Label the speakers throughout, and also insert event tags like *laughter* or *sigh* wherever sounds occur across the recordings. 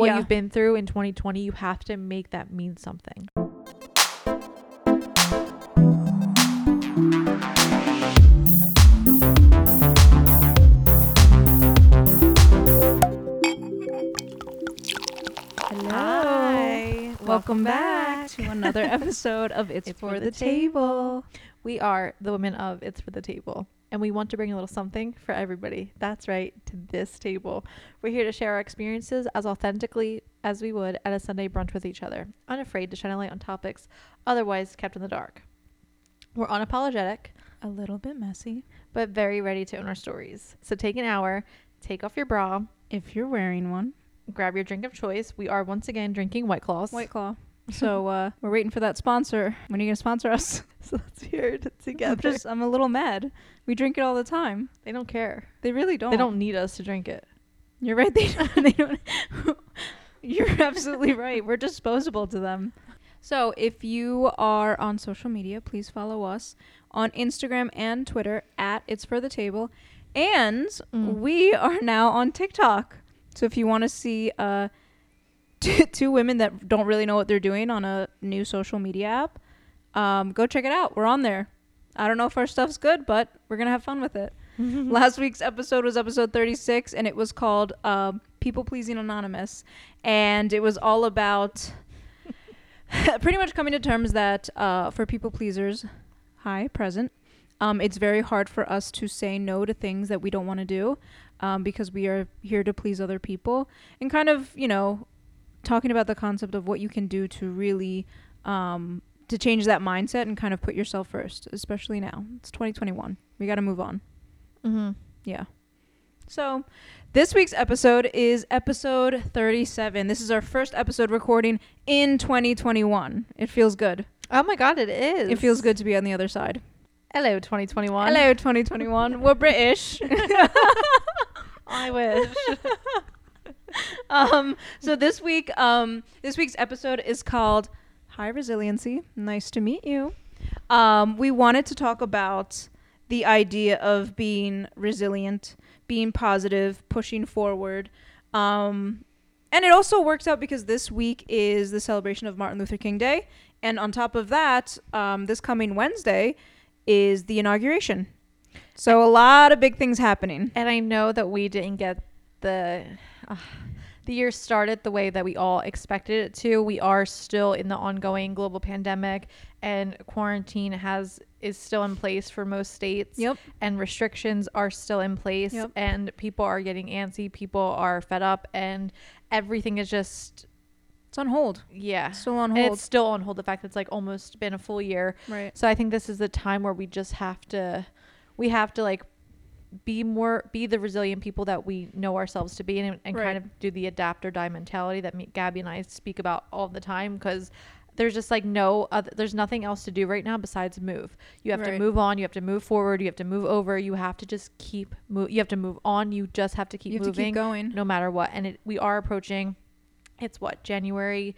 Speaker 1: what
Speaker 2: Yeah.
Speaker 1: you've been through in 2020, you have to make that mean something.
Speaker 2: Welcome back to another *laughs* episode of It's, for, the, table.
Speaker 1: We are the women of It's for the Table, and we want to bring a little something for everybody. That's right, to this table. We're here to share our experiences as authentically as we would at a Sunday brunch with each other, unafraid to shine a light on topics otherwise kept in the dark. We're unapologetic,
Speaker 2: A little bit messy.
Speaker 1: but very ready to own our stories. So take an hour, take off your bra,
Speaker 2: If you're wearing one,
Speaker 1: grab your drink of choice. We are once again drinking White Claws.
Speaker 2: White Claw. *laughs* So uh, we're waiting for that sponsor. When are you gonna sponsor us? *laughs*
Speaker 1: So let's hear it
Speaker 2: I'm just I'm a little mad. We drink it all the time.
Speaker 1: they don't care.
Speaker 2: They really don't.
Speaker 1: They don't need us to drink it.
Speaker 2: You're right. They *laughs* don't. They don't. *laughs* You're absolutely right. We're disposable to them. So if you are on social media, please follow us on Instagram and Twitter at It's for the Table, and
Speaker 1: Mm.
Speaker 2: we are now on TikTok. So if you want to see uh, two, two women that don't really know what they're doing on a new social media app, um, go check it out. We're on there. I don't know if our stuff's good, but we're gonna have fun with it. *laughs* Last week's episode was episode 36, and it was called um, People Pleasing Anonymous. And it was all about *laughs* pretty much coming to terms that uh, for people pleasers, hi, present, um, it's very hard for us to say no to things that we don't want to do um, because we are here to please other people. And kind of, you know, talking about the concept of what you can do to really. Um, to change that mindset and kind of put yourself first, especially now. It's 2021. We got to move on.
Speaker 1: Mm-hmm.
Speaker 2: Yeah. So, this week's episode is episode 37. This is our first episode recording in 2021. It feels good.
Speaker 1: Oh my god, it is.
Speaker 2: It feels good to be on the other side.
Speaker 1: Hello, 2021.
Speaker 2: Hello, 2021. We're British. *laughs*
Speaker 1: I wish. *laughs*
Speaker 2: um, so this week, um, this week's episode is called "Hi Resiliency." Nice to meet you. Um, we wanted to talk about the idea of being resilient, being positive, pushing forward. Um, and it also works out because this week is the celebration of Martin Luther King Day, and on top of that, um, this coming Wednesday is the inauguration. So a lot of big things happening.
Speaker 1: and I know that we didn't get the uh, the year started the way that we all expected it to. We are still in the ongoing global pandemic and quarantine has is still in place for most states.
Speaker 2: Yep.
Speaker 1: And restrictions are still in place
Speaker 2: Yep.
Speaker 1: and people are getting antsy, people are fed up and everything is just
Speaker 2: It's on hold.
Speaker 1: yeah.
Speaker 2: Still on
Speaker 1: And
Speaker 2: hold.
Speaker 1: it's still on hold the fact that it's like almost been a full year.
Speaker 2: Right.
Speaker 1: So I think this is the time where we just have to we have to like be more be the resilient people that we know ourselves to be and, and
Speaker 2: Right.
Speaker 1: kind of do the adapt or die mentality that me, Gabby and I speak about all the time because there's just like no other, there's nothing else to do right now besides move. You have to move on, you have to move forward, you have to move over, you have to just keep move you have to move on, you just have to keep
Speaker 2: you have to
Speaker 1: moving
Speaker 2: keep going.
Speaker 1: no matter what. And it, we are approaching, it's what, January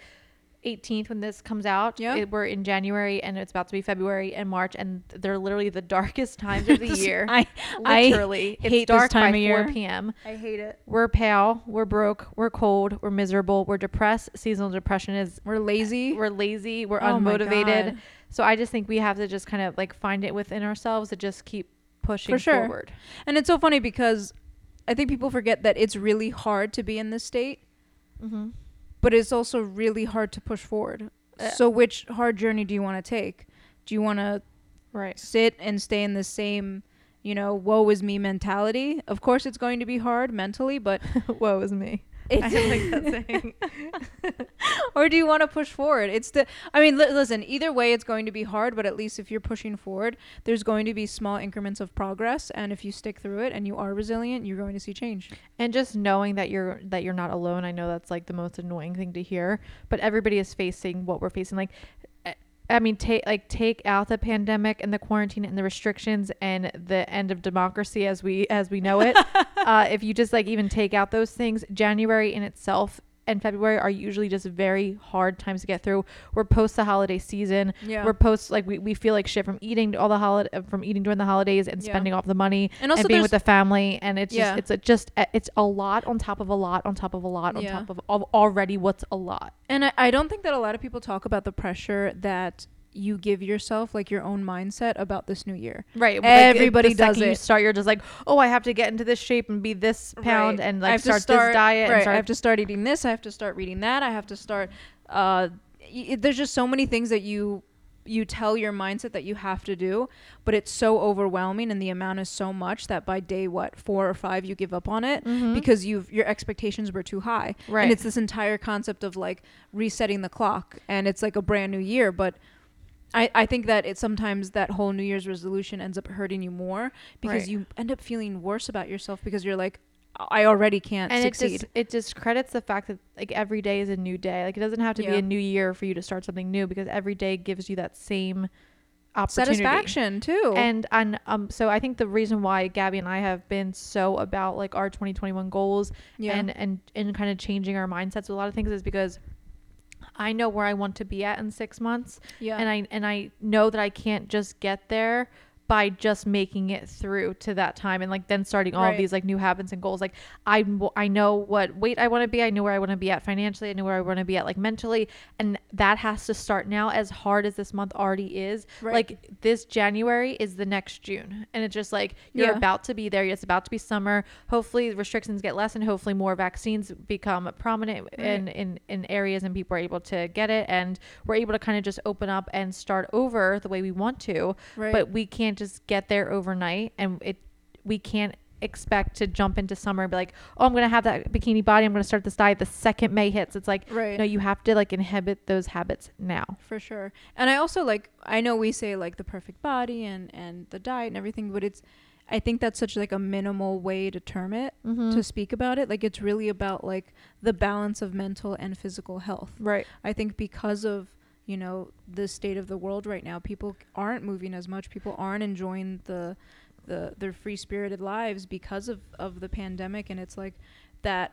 Speaker 1: 18th when this comes out.
Speaker 2: Yeah.
Speaker 1: It- we're in January and it's about to be February and March, and they're literally the *laughs* darkest times of the *laughs* year.
Speaker 2: I I
Speaker 1: Literally.
Speaker 2: hate
Speaker 1: it's
Speaker 2: this
Speaker 1: dark
Speaker 2: time
Speaker 1: by
Speaker 2: of
Speaker 1: 4
Speaker 2: year.
Speaker 1: p.m.
Speaker 2: I hate it.
Speaker 1: We're pale, we're broke, we're cold, we're miserable, we're depressed. Seasonal depression is,
Speaker 2: We're lazy.
Speaker 1: we're lazy, we're
Speaker 2: Oh
Speaker 1: unmotivated. So I just think we have to just kind of like find it within ourselves to just keep pushing
Speaker 2: For sure.
Speaker 1: forward.
Speaker 2: And it's so funny because I think people forget that it's really hard to be in this state,
Speaker 1: Mm-hmm.
Speaker 2: But it's also really hard to push forward. So which hard journey do you want to take? Do you want to
Speaker 1: Right.
Speaker 2: sit and stay in the same, you know, woe is me mentality? Of course it's going to be hard mentally, but *laughs*
Speaker 1: Woe is me. *laughs*
Speaker 2: it's
Speaker 1: I like that *laughs* saying. *laughs*
Speaker 2: or do you want to push forward? It's the I mean, li- listen, either way it's going to be hard, but at least if you're pushing forward, there's going to be small increments of progress, and if you stick through it and you are resilient, you're going to see change.
Speaker 1: and just knowing that you're that you're not alone i know that's like the most annoying thing to hear but everybody is facing what we're facing like i mean take like take out the pandemic and the quarantine and the restrictions and the end of democracy as we as we know it. *laughs* Uh, if you just like even take out those things january in itself and February are usually just very hard times to get through. We're post the holiday season.
Speaker 2: Yeah.
Speaker 1: We're post like we, we feel like shit from eating all the holiday uh, from eating during the holidays and
Speaker 2: Yeah.
Speaker 1: spending off the money
Speaker 2: and also
Speaker 1: and being with the family and it's
Speaker 2: Yeah.
Speaker 1: just it's a, just uh, it's a lot on top of a lot on top of a lot on
Speaker 2: Yeah.
Speaker 1: top of, of already what's a lot.
Speaker 2: And I, I don't think that a lot of people talk about the pressure that you give yourself, like your own mindset about this new year.
Speaker 1: Right.
Speaker 2: Everybody
Speaker 1: the second
Speaker 2: does
Speaker 1: You start. You're just like, oh, I have to get into this shape and be this pound
Speaker 2: Right.
Speaker 1: and
Speaker 2: I
Speaker 1: like
Speaker 2: have
Speaker 1: start,
Speaker 2: to start
Speaker 1: this diet
Speaker 2: Right.
Speaker 1: start.
Speaker 2: I have to start eating this. I have to start reading that. I have to start. Uh, y- there's just so many things that you you tell your mindset that you have to do, but it's so overwhelming and the amount is so much that by day what four or five you give up on it
Speaker 1: Mhm.
Speaker 2: because you've your expectations were too high.
Speaker 1: right.
Speaker 2: And it's this entire concept of like resetting the clock and it's like a brand new year, but I, I think that it sometimes that whole New Year's resolution ends up hurting you more because
Speaker 1: Right.
Speaker 2: you end up feeling worse about yourself because you're like, I already can't
Speaker 1: and it
Speaker 2: succeed.
Speaker 1: just it discredits the fact that like every day is a new day. Like it doesn't have to be a new year for you to start something new because every day gives you that same opportunity.
Speaker 2: Satisfaction too.
Speaker 1: And and um so I think the reason why Gabby and I have been so about like our 2021 goals
Speaker 2: yeah.
Speaker 1: and and and kind of changing our mindsets with a lot of things is because I know where I want to be at in 6 months
Speaker 2: yeah.
Speaker 1: and I and I know that I can't just get there by just making it through to that time and like then starting all
Speaker 2: Right.
Speaker 1: of these like new habits and goals like i i know what weight I want to be I know where I want to be at financially I know where I want to be at like mentally and that has to start now as hard as this month already is
Speaker 2: Right.
Speaker 1: like this January is the next June and it's just like you're
Speaker 2: Yeah.
Speaker 1: about to be there it's about to be summer hopefully restrictions get less and hopefully more vaccines become prominent in, in in areas and people are able to get it and we're able to kind of just open up and start over the way we want to
Speaker 2: right.
Speaker 1: but we can't just get there overnight and it we can't expect to jump into summer and be like oh i'm gonna have that bikini body i'm gonna start this diet the second may hits it's like
Speaker 2: right.
Speaker 1: no you have to like inhibit those habits now
Speaker 2: for sure. And I also like I know we say like the perfect body and and the diet and everything, but it's I think that's such like a minimal way to term it
Speaker 1: mm-hmm.
Speaker 2: to speak about it. Like it's really about like the balance of mental and physical health.
Speaker 1: right
Speaker 2: I think because of you know the state of the world right now, people aren't moving as much. People aren't enjoying the the their free spirited lives because of of the pandemic, and it's like that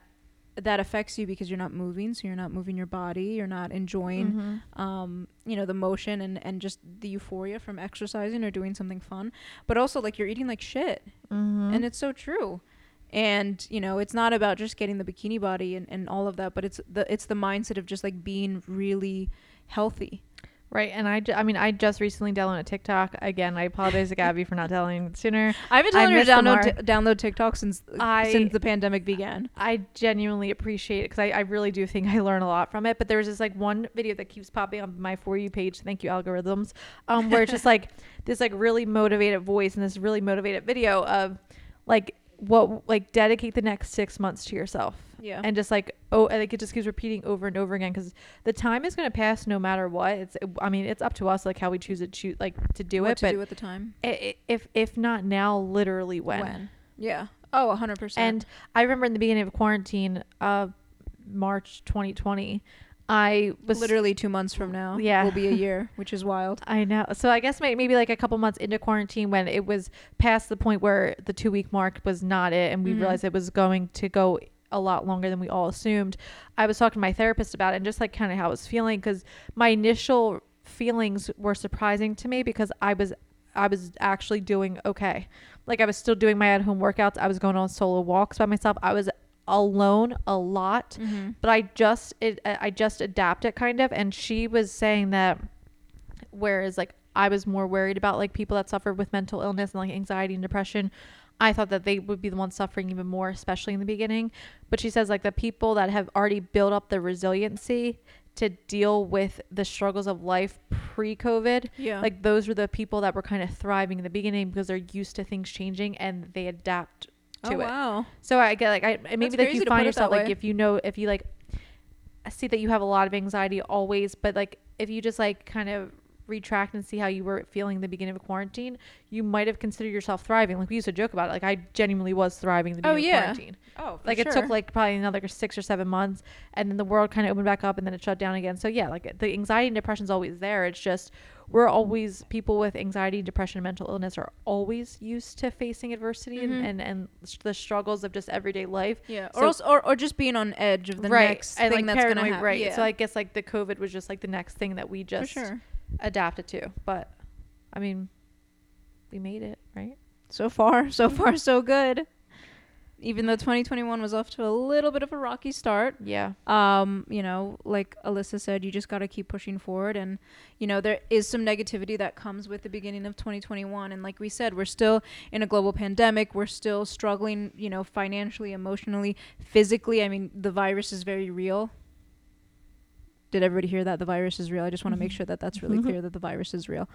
Speaker 2: that affects you because you're not moving, so you're not moving your body, you're not enjoying
Speaker 1: Mhm.
Speaker 2: um, you know, the motion and, and just the euphoria from exercising or doing something fun. But also, like, you're eating like shit.
Speaker 1: Mhm.
Speaker 2: And it's so true. And, you know, it's not about just getting the bikini body and, and all of that, but it's the it's the mindset of just like being really healthy.
Speaker 1: Right, and I, ju- I mean, I just recently downloaded TikTok again. I apologize to Gabby for not *laughs* telling sooner.
Speaker 2: I've been
Speaker 1: I
Speaker 2: telling her to download, t- download TikTok since
Speaker 1: I-
Speaker 2: since the pandemic began.
Speaker 1: I genuinely appreciate it because I, I really do think I learn a lot from it. But there's this like one video that keeps popping up on my for you page. Thank you algorithms. Um, where it's just like *laughs* this like really motivated voice and this really motivated video of like what like dedicate the next six months to yourself
Speaker 2: Yeah.
Speaker 1: and just like oh and like it just keeps repeating over and over again because the time is going to pass no matter what it's i mean it's up to us like how we choose to choose like to do
Speaker 2: what
Speaker 1: it
Speaker 2: to
Speaker 1: but
Speaker 2: do at the time.
Speaker 1: if if not now literally when, When?
Speaker 2: Yeah. Oh, 100%.
Speaker 1: and i remember in the beginning of quarantine uh march 2020 i was
Speaker 2: literally two months from now
Speaker 1: Yeah.
Speaker 2: will be a *laughs* year, which is wild.
Speaker 1: I know. So I guess maybe like a couple months into quarantine when it was past the point where the two week mark was not it and we
Speaker 2: Mhm.
Speaker 1: realized it was going to go a lot longer than we all assumed. I was talking to my therapist about it and just like kind of how I was feeling because my initial feelings were surprising to me because I was I was actually doing okay. Like I was still doing my at home workouts. I was going on solo walks by myself. I was alone a lot
Speaker 2: Mm-hmm.
Speaker 1: but I just it I just adapt it kind of and she was saying that whereas like I was more worried about like people that suffer with mental illness and like anxiety and depression I thought that they would be the ones suffering even more especially in the beginning but she says like the people that have already built up the resiliency to deal with the struggles of life pre-covid
Speaker 2: Yeah.
Speaker 1: like those were the people that were kind of thriving in the beginning because they're used to things changing and they adapt to
Speaker 2: oh,
Speaker 1: it
Speaker 2: wow.
Speaker 1: so I get like I maybe like you find yourself like if you know if you like see that you have a lot of anxiety always, but like if you just like kind of retract and see how you were feeling the beginning of quarantine, you might have considered yourself thriving. Like we used to joke about it. Like I genuinely was thriving in the
Speaker 2: Oh, yeah.
Speaker 1: of quarantine.
Speaker 2: Oh,
Speaker 1: Like it took like probably another six or seven months, and then the world kind of opened back up, and then it shut down again. So yeah, like the anxiety and depression is always there. It's just we're always people with anxiety, depression, mental illness are always used to facing adversity
Speaker 2: Mhm.
Speaker 1: and, and and the struggles of just everyday life.
Speaker 2: Yeah,
Speaker 1: So-
Speaker 2: or else, or, or just being on edge of the next
Speaker 1: and
Speaker 2: thing
Speaker 1: like
Speaker 2: that's gonna happen.
Speaker 1: right?
Speaker 2: Yeah,
Speaker 1: So I guess like the COVID was just like the next thing that we just
Speaker 2: sure.
Speaker 1: adapted to. But I mean, we made it, right?
Speaker 2: So far, so far, so good. Even though 2021 was off to a little bit of a rocky start,
Speaker 1: Yeah.
Speaker 2: um, you know, like Alyssa said, you just got to keep pushing forward. And, you know, there is some negativity that comes with the beginning of 2021. And like we said, we're still in a global pandemic. We're still struggling, you know, financially, emotionally, physically. I mean, the virus is very real. Did everybody hear that? The virus is real. I just want to make
Speaker 1: Mhm.
Speaker 2: sure that that's really clear that the virus is real.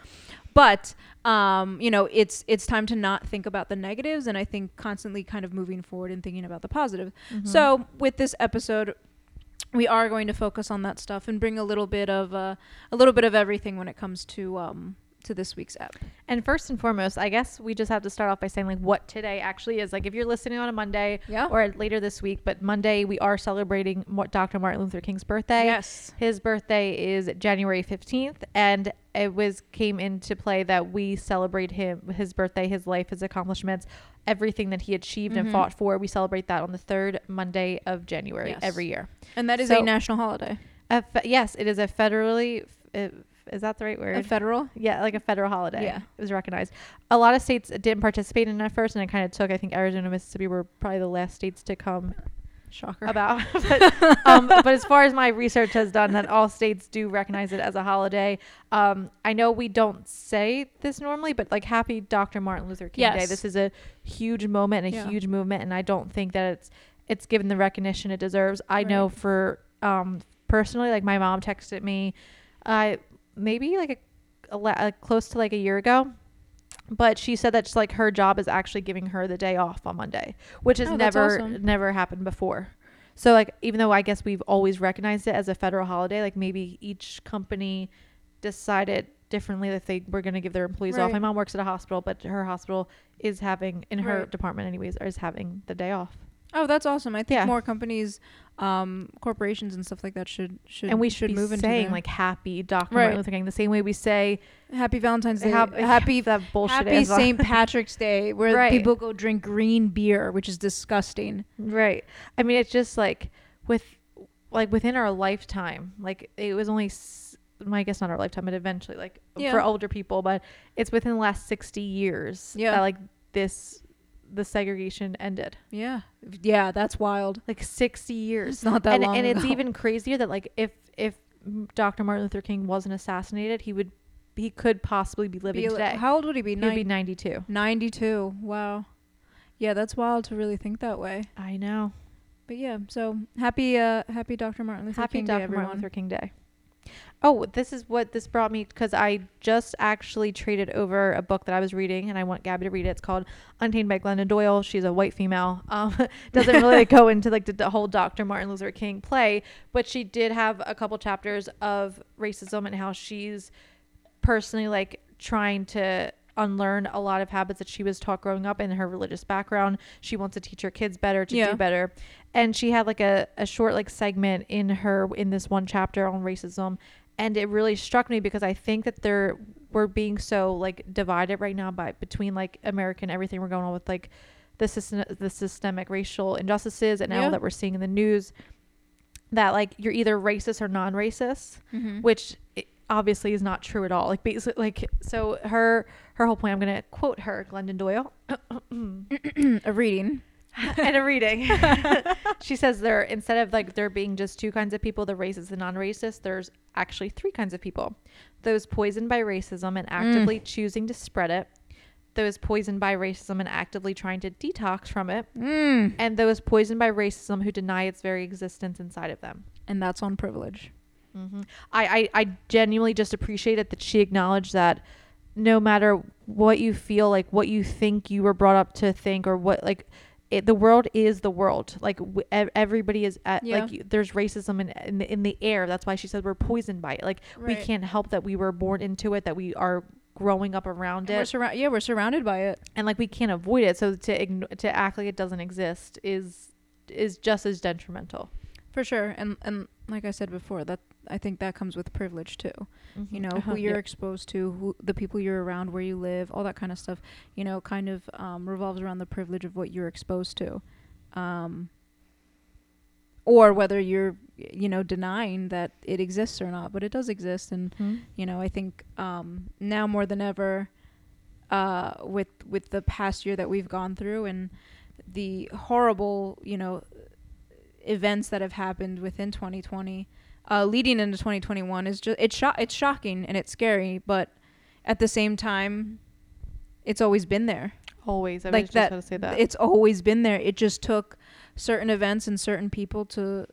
Speaker 2: But, um, you know, it's it's time to not think about the negatives, and I think constantly kind of moving forward and thinking about the positive.
Speaker 1: Mhm.
Speaker 2: So with this episode, we are going to focus on that stuff and bring a little bit of uh, a little bit of everything when it comes to um, to this week's app.
Speaker 1: And first and foremost, I guess we just have to start off by saying like what today actually is. Like if you're listening on a Monday
Speaker 2: Yeah.
Speaker 1: or later this week, but Monday we are celebrating Dr. Martin Luther King's birthday.
Speaker 2: yes.
Speaker 1: His birthday is January 15th and it was came into play that we celebrate him his birthday, his life, his accomplishments, everything that he achieved
Speaker 2: Mhm.
Speaker 1: and fought for. We celebrate that on the 3rd Monday of January
Speaker 2: Yes.
Speaker 1: every year.
Speaker 2: And that is
Speaker 1: So-
Speaker 2: a national holiday.
Speaker 1: A fe- yes, it is a federally f- is that the right word?
Speaker 2: A federal.
Speaker 1: Yeah, like a federal holiday.
Speaker 2: Yeah.
Speaker 1: It was recognized. A lot of states didn't participate in it at first, and it kind of took. I think Arizona, Mississippi were probably the last states to come
Speaker 2: Shocker.
Speaker 1: about. *laughs* *laughs* but, um, but as far as my research has done, that all states do recognize it as a holiday. Um, I know we don't say this normally, but like Happy Dr. Martin Luther King Day.
Speaker 2: Yes.
Speaker 1: This is a huge moment and a
Speaker 2: Yeah.
Speaker 1: huge movement, and I don't think that it's it's given the recognition it deserves. I know for um, personally, like my mom texted me, uh, maybe like a, a like close to like a year ago. But she said that just like her job is actually giving her the day off on Monday, which has
Speaker 2: Oh,
Speaker 1: never
Speaker 2: awesome.
Speaker 1: never happened before. So like even though I guess we've always recognized it as a federal holiday, like maybe each company decided differently that they were going to give their employees off. My mom works at a hospital, but her hospital is having in her
Speaker 2: Right.
Speaker 1: department anyways is having the day off.
Speaker 2: Oh, that's awesome. I think
Speaker 1: Yeah.
Speaker 2: more companies, um, corporations and stuff like that should should
Speaker 1: and we
Speaker 2: should move into
Speaker 1: saying like happy Dr.
Speaker 2: Right.
Speaker 1: Martin Luther King the same way we say
Speaker 2: Happy Valentine's Day.
Speaker 1: hap-
Speaker 2: happy *laughs*
Speaker 1: that bullshit
Speaker 2: Happy. St. *laughs* Patrick's Day, where
Speaker 1: Right.
Speaker 2: people go drink green beer, which is disgusting.
Speaker 1: Right. I mean, it's just like with like within our lifetime, like it was only, s- I guess not our lifetime, but eventually, like
Speaker 2: Yeah.
Speaker 1: for older people, but it's within the last 60 years
Speaker 2: Yeah.
Speaker 1: that like this, the segregation ended.
Speaker 2: Yeah, yeah, that's wild.
Speaker 1: Like 60 years.
Speaker 2: It's not that
Speaker 1: and,
Speaker 2: long
Speaker 1: and it's even crazier that like if, if Dr. Martin Luther King wasn't assassinated, he would, he could possibly be living
Speaker 2: Be
Speaker 1: today.
Speaker 2: How old would he be?
Speaker 1: he would be 92.
Speaker 2: 92. Wow. Yeah, that's wild to really think that way.
Speaker 1: I know.
Speaker 2: But yeah, so happy uh happy Dr. Martin Luther
Speaker 1: Happy
Speaker 2: King
Speaker 1: Dr.
Speaker 2: Day everyone.
Speaker 1: Martin Luther King Day. Oh, this is what this brought me because I just actually traded over a book that I was reading, and I want Gabby to read it. It's called Untamed by Glennon Doyle. She's a white female. Um, *laughs* doesn't really like, *laughs* go into like the, the whole Dr. Martin Luther King play, but she did have a couple chapters of racism and how she's personally like trying to unlearn a lot of habits that she was taught growing up in her religious background. She wants to teach her kids better to
Speaker 2: Yeah.
Speaker 1: do better. And she had like a, a short like segment in her in this one chapter on racism. And it really struck me because I think that there we're being so like divided right now by between like American everything we're going on with like the system the systemic racial injustices and
Speaker 2: Yeah.
Speaker 1: all that we're seeing in the news that like you're either racist or non-racist
Speaker 2: Mhm.
Speaker 1: which obviously is not true at all. Like basically, like so her her whole point. I'm gonna quote her, Glennon Doyle, *clears throat*
Speaker 2: a reading. *laughs*
Speaker 1: and a reading. *laughs* *laughs* she says there instead of like there being just two kinds of people, the racist and non-racist, there's actually three kinds of people: those poisoned by racism and actively choosing to spread it. Those poisoned by racism and actively trying to detox from it,
Speaker 2: Mm.
Speaker 1: and those poisoned by racism who deny its very existence inside of them.
Speaker 2: And that's on privilege.
Speaker 1: Hmm I, I I genuinely just appreciate it that she acknowledged that no matter what you feel like, what you think you were brought up to think, or what like. It, the world is the world. Like w- everybody is at
Speaker 2: Yeah.
Speaker 1: like there's racism in in the, in the air. That's why she said we're poisoned by it. Like we can't help that we were born into it. That we are growing up around
Speaker 2: And we're
Speaker 1: it,
Speaker 2: surra- yeah, we're surrounded by it.
Speaker 1: and like we can't avoid it. So to igno- to act like it doesn't exist is is just as detrimental.
Speaker 2: For sure. And and like I said before, that I think that comes with privilege too. You know,
Speaker 1: Uh-huh,
Speaker 2: who you're
Speaker 1: yep.
Speaker 2: exposed to, who the people you're around, where you live, all that kind of stuff, you know, kind of um, revolves around the privilege of what you're exposed to. Um, or whether you're, you know, denying that it exists or not, but it does exist. And,
Speaker 1: Mhm.
Speaker 2: you know, I think um, now more than ever, uh, with with the past year that we've gone through and the horrible, you know, events that have happened within 2020, uh, leading into 2021 is just it's sho- it's shocking and it's scary, but at the same time, it's always been there.
Speaker 1: Always. I
Speaker 2: Like
Speaker 1: was just
Speaker 2: that-
Speaker 1: to say that.
Speaker 2: It's always been there. It just took certain events and certain people to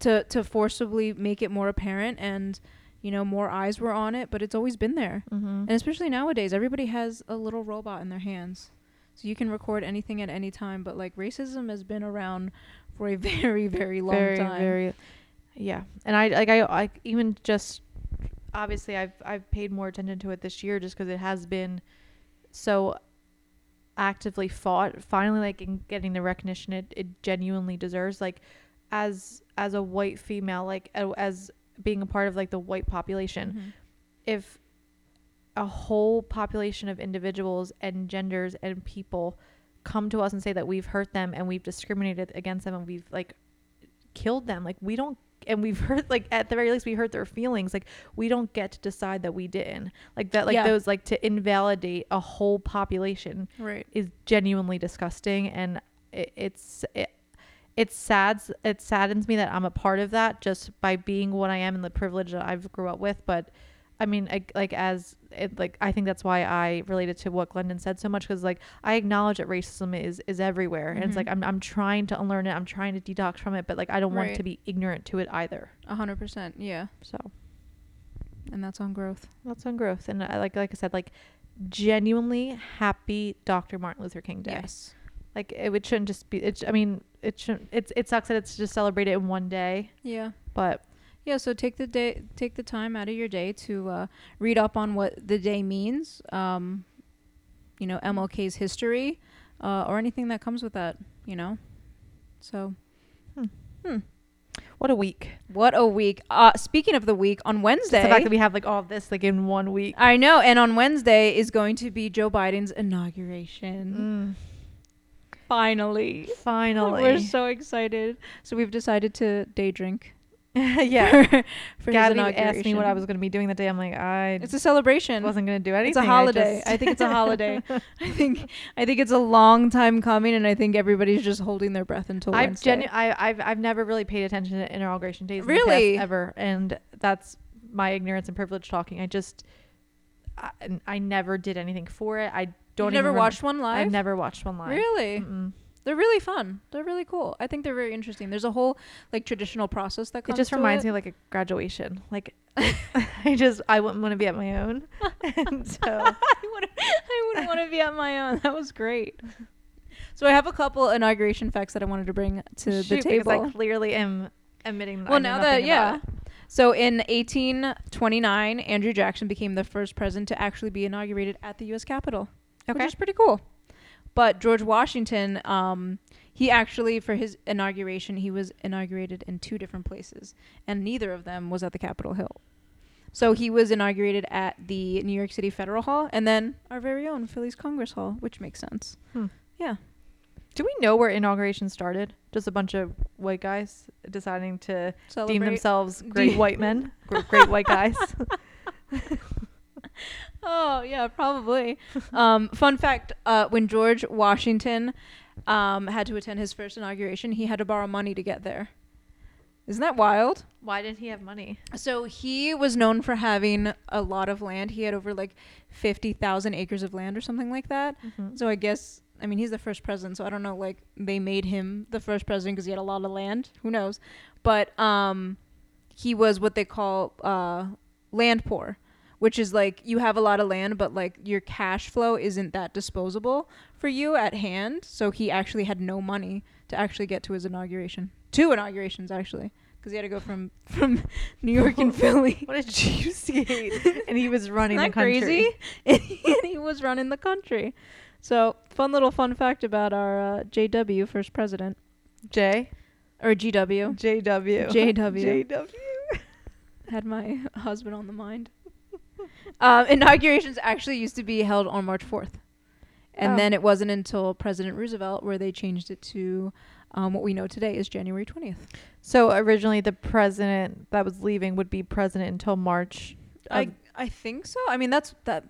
Speaker 2: to to forcibly make it more apparent and you know more eyes were on it, but it's always been there.
Speaker 1: mm-hmm.
Speaker 2: And especially nowadays, everybody has a little robot in their hands. So you can record anything at any time, but like racism has been around for a *laughs* very very long
Speaker 1: very,
Speaker 2: time.
Speaker 1: very, yeah. And I like I, I even just obviously I've I've paid more attention to it this year just because it has been so actively fought. Finally, like in getting the recognition it, it genuinely deserves. Like as as a white female, like as being a part of like the white population,
Speaker 2: Mhm.
Speaker 1: if a whole population of individuals and genders and people come to us and say that we've hurt them and we've discriminated against them and we've like killed them. Like we don't and we've *laughs* hurt like at the very least we hurt their feelings. Like we don't get to decide that we didn't. Like that like
Speaker 2: Yeah.
Speaker 1: those like to invalidate a whole population
Speaker 2: Right.
Speaker 1: is genuinely disgusting. And it, it's it, it's sad it saddens me that I'm a part of that just by being what I am and the privilege that I've grew up with. But I mean like, like as it like I think that's why I related to what Glennon said so much because like I acknowledge that racism is is everywhere and it's
Speaker 2: Mhm.
Speaker 1: like I'm I'm trying to unlearn it I'm trying to detox from it but like I don't want to be ignorant to it either
Speaker 2: A hundred percent. Yeah.
Speaker 1: so
Speaker 2: And that's on growth.
Speaker 1: that's on growth and I, like like I said like genuinely happy Dr. Martin Luther King Day
Speaker 2: Yes.
Speaker 1: like it, it shouldn't just be it's i mean it shouldn't it's it sucks that it's just celebrated in one day
Speaker 2: Yeah.
Speaker 1: but
Speaker 2: Yeah, so take the day, take the time out of your day to uh, read up on what the day means. Um, you know, MLK's history, uh, or anything that comes with that. You know, so hmm.
Speaker 1: what a week
Speaker 2: what a week. Uh, speaking of the week, on
Speaker 1: Just
Speaker 2: Wednesday,
Speaker 1: the fact that we have like all this like in one week
Speaker 2: I know, and on Wednesday is going to be Joe Biden's inauguration. Finally.
Speaker 1: finally *laughs*
Speaker 2: We're so excited. So we've decided to day drink. *laughs*
Speaker 1: yeah *laughs*
Speaker 2: For, for
Speaker 1: Gabby asked me what i was going to be doing that day i'm like i
Speaker 2: It's a celebration.
Speaker 1: I wasn't going to do anything
Speaker 2: It's a holiday.
Speaker 1: just-
Speaker 2: I, think it's a holiday. *laughs* I think I think it's a long time coming, and I think everybody's just holding their breath until
Speaker 1: I've
Speaker 2: Wednesday.
Speaker 1: genu- I, I've I've never really paid attention to inauguration days in the past
Speaker 2: Really?
Speaker 1: ever, and that's my ignorance and privilege talking. I just I, I never did anything for it. I don't even
Speaker 2: never
Speaker 1: remember-
Speaker 2: watched one live.
Speaker 1: I've never watched one live.
Speaker 2: Really?
Speaker 1: Mm-mm.
Speaker 2: They're really fun. They're really cool. I think they're very interesting. There's a whole like traditional process that comes.
Speaker 1: It
Speaker 2: just
Speaker 1: reminds
Speaker 2: it.
Speaker 1: me of like a graduation. Like *laughs* *laughs* I just I wouldn't want to be at my own, *laughs* and so
Speaker 2: I wouldn't, I wouldn't want to be at my own. That was great. So I have a couple inauguration facts that I wanted to bring to the table.
Speaker 1: because I clearly am admitting. That I
Speaker 2: well,
Speaker 1: know
Speaker 2: now that yeah. So in 1829, Andrew Jackson became the first president to actually be inaugurated at the U.S. Capitol.
Speaker 1: Okay.
Speaker 2: which is pretty cool. But George Washington, um, he actually for his inauguration, he was inaugurated in two different places, and neither of them was at the Capitol Hill. So he was inaugurated at the New York City Federal Hall, and then our very own Philly's Congress Hall, which makes sense.
Speaker 1: Hmm.
Speaker 2: Yeah.
Speaker 1: Do we know where inauguration started? Just a bunch of white guys deciding to
Speaker 2: Celebrate.
Speaker 1: deem themselves great white men, *laughs* gr- great white guys. *laughs* *laughs* *laughs*
Speaker 2: Oh yeah, probably. um, fun fact: uh, when George Washington um, had to attend his first inauguration, he had to borrow money to get there. Isn't that wild?
Speaker 1: Why didn't he have money?
Speaker 2: So he was known for having a lot of land. He had over like 50,000 acres of land or something like that.
Speaker 1: Mm-hmm.
Speaker 2: So I guess, I mean, he's the first president. So I don't know, like, they made him the first president because he had a lot of land. Who knows? But um, he was what they call uh, land poor, which is like you have a lot of land, but like your cash flow isn't that disposable for you at hand. So he actually had no money to actually get to his inauguration. Two inaugurations, actually. Because he had to go from, *laughs* from New York and *laughs* Philly.
Speaker 1: What a juicy! and he was running the country.
Speaker 2: crazy? *laughs* and he, and he was running the country. So, fun little fun fact about our uh, JW first president.
Speaker 1: J.
Speaker 2: or GW.
Speaker 1: JW.
Speaker 2: JW.
Speaker 1: JW.
Speaker 2: Had my husband on the mind. Um, *laughs* inaugurations actually used to be held on March 4th. And
Speaker 1: Oh.
Speaker 2: then it wasn't until President Roosevelt where they changed it to um, what we know today is January 20th.
Speaker 1: So originally, the president that was leaving would be president until March.
Speaker 2: I I think so. I mean, that's that.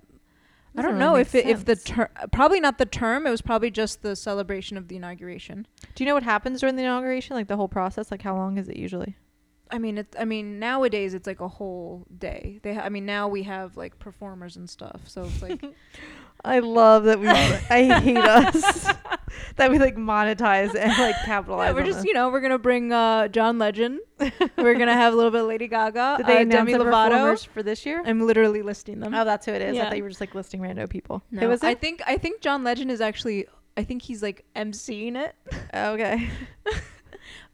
Speaker 2: I don't
Speaker 1: really
Speaker 2: know if it, if the term probably not the term. It was probably just the celebration of the inauguration.
Speaker 1: Do you know what happens during the inauguration? Like the whole process? Like how long is it usually?
Speaker 2: I mean, it. I mean, nowadays it's like a whole day. They. Ha- I mean, now we have like performers and stuff. So it's like *laughs*
Speaker 1: I love that we. *laughs* I hate us *laughs* that we like monetize and like capitalize.
Speaker 2: yeah, we're just
Speaker 1: this.
Speaker 2: you know we're gonna bring uh, John Legend. we're gonna have a little bit of Lady Gaga.
Speaker 1: Did they
Speaker 2: uh,
Speaker 1: announce
Speaker 2: Demi
Speaker 1: the
Speaker 2: Lovato.
Speaker 1: performers for this year?
Speaker 2: I'm literally listing them.
Speaker 1: Oh, that's who it is. I thought you were just like listing random people.
Speaker 2: no,
Speaker 1: was
Speaker 2: I think I think John Legend is actually. I think he's like emceeing it.
Speaker 1: okay.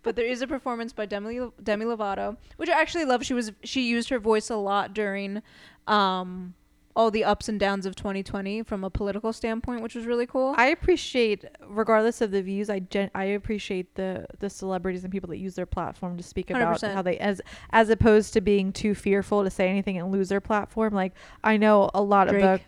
Speaker 2: But there is a performance by Demi Demi Lovato, which I actually love. She was she used her voice a lot during um all the ups and downs of 2020 from a political standpoint, which was really cool.
Speaker 1: I appreciate, regardless of the views, I gen- I appreciate the the celebrities and people that use their platform to speak about
Speaker 2: 100%.
Speaker 1: how they as as opposed to being too fearful to say anything and lose their platform. Like I know a lot of the
Speaker 2: Drake.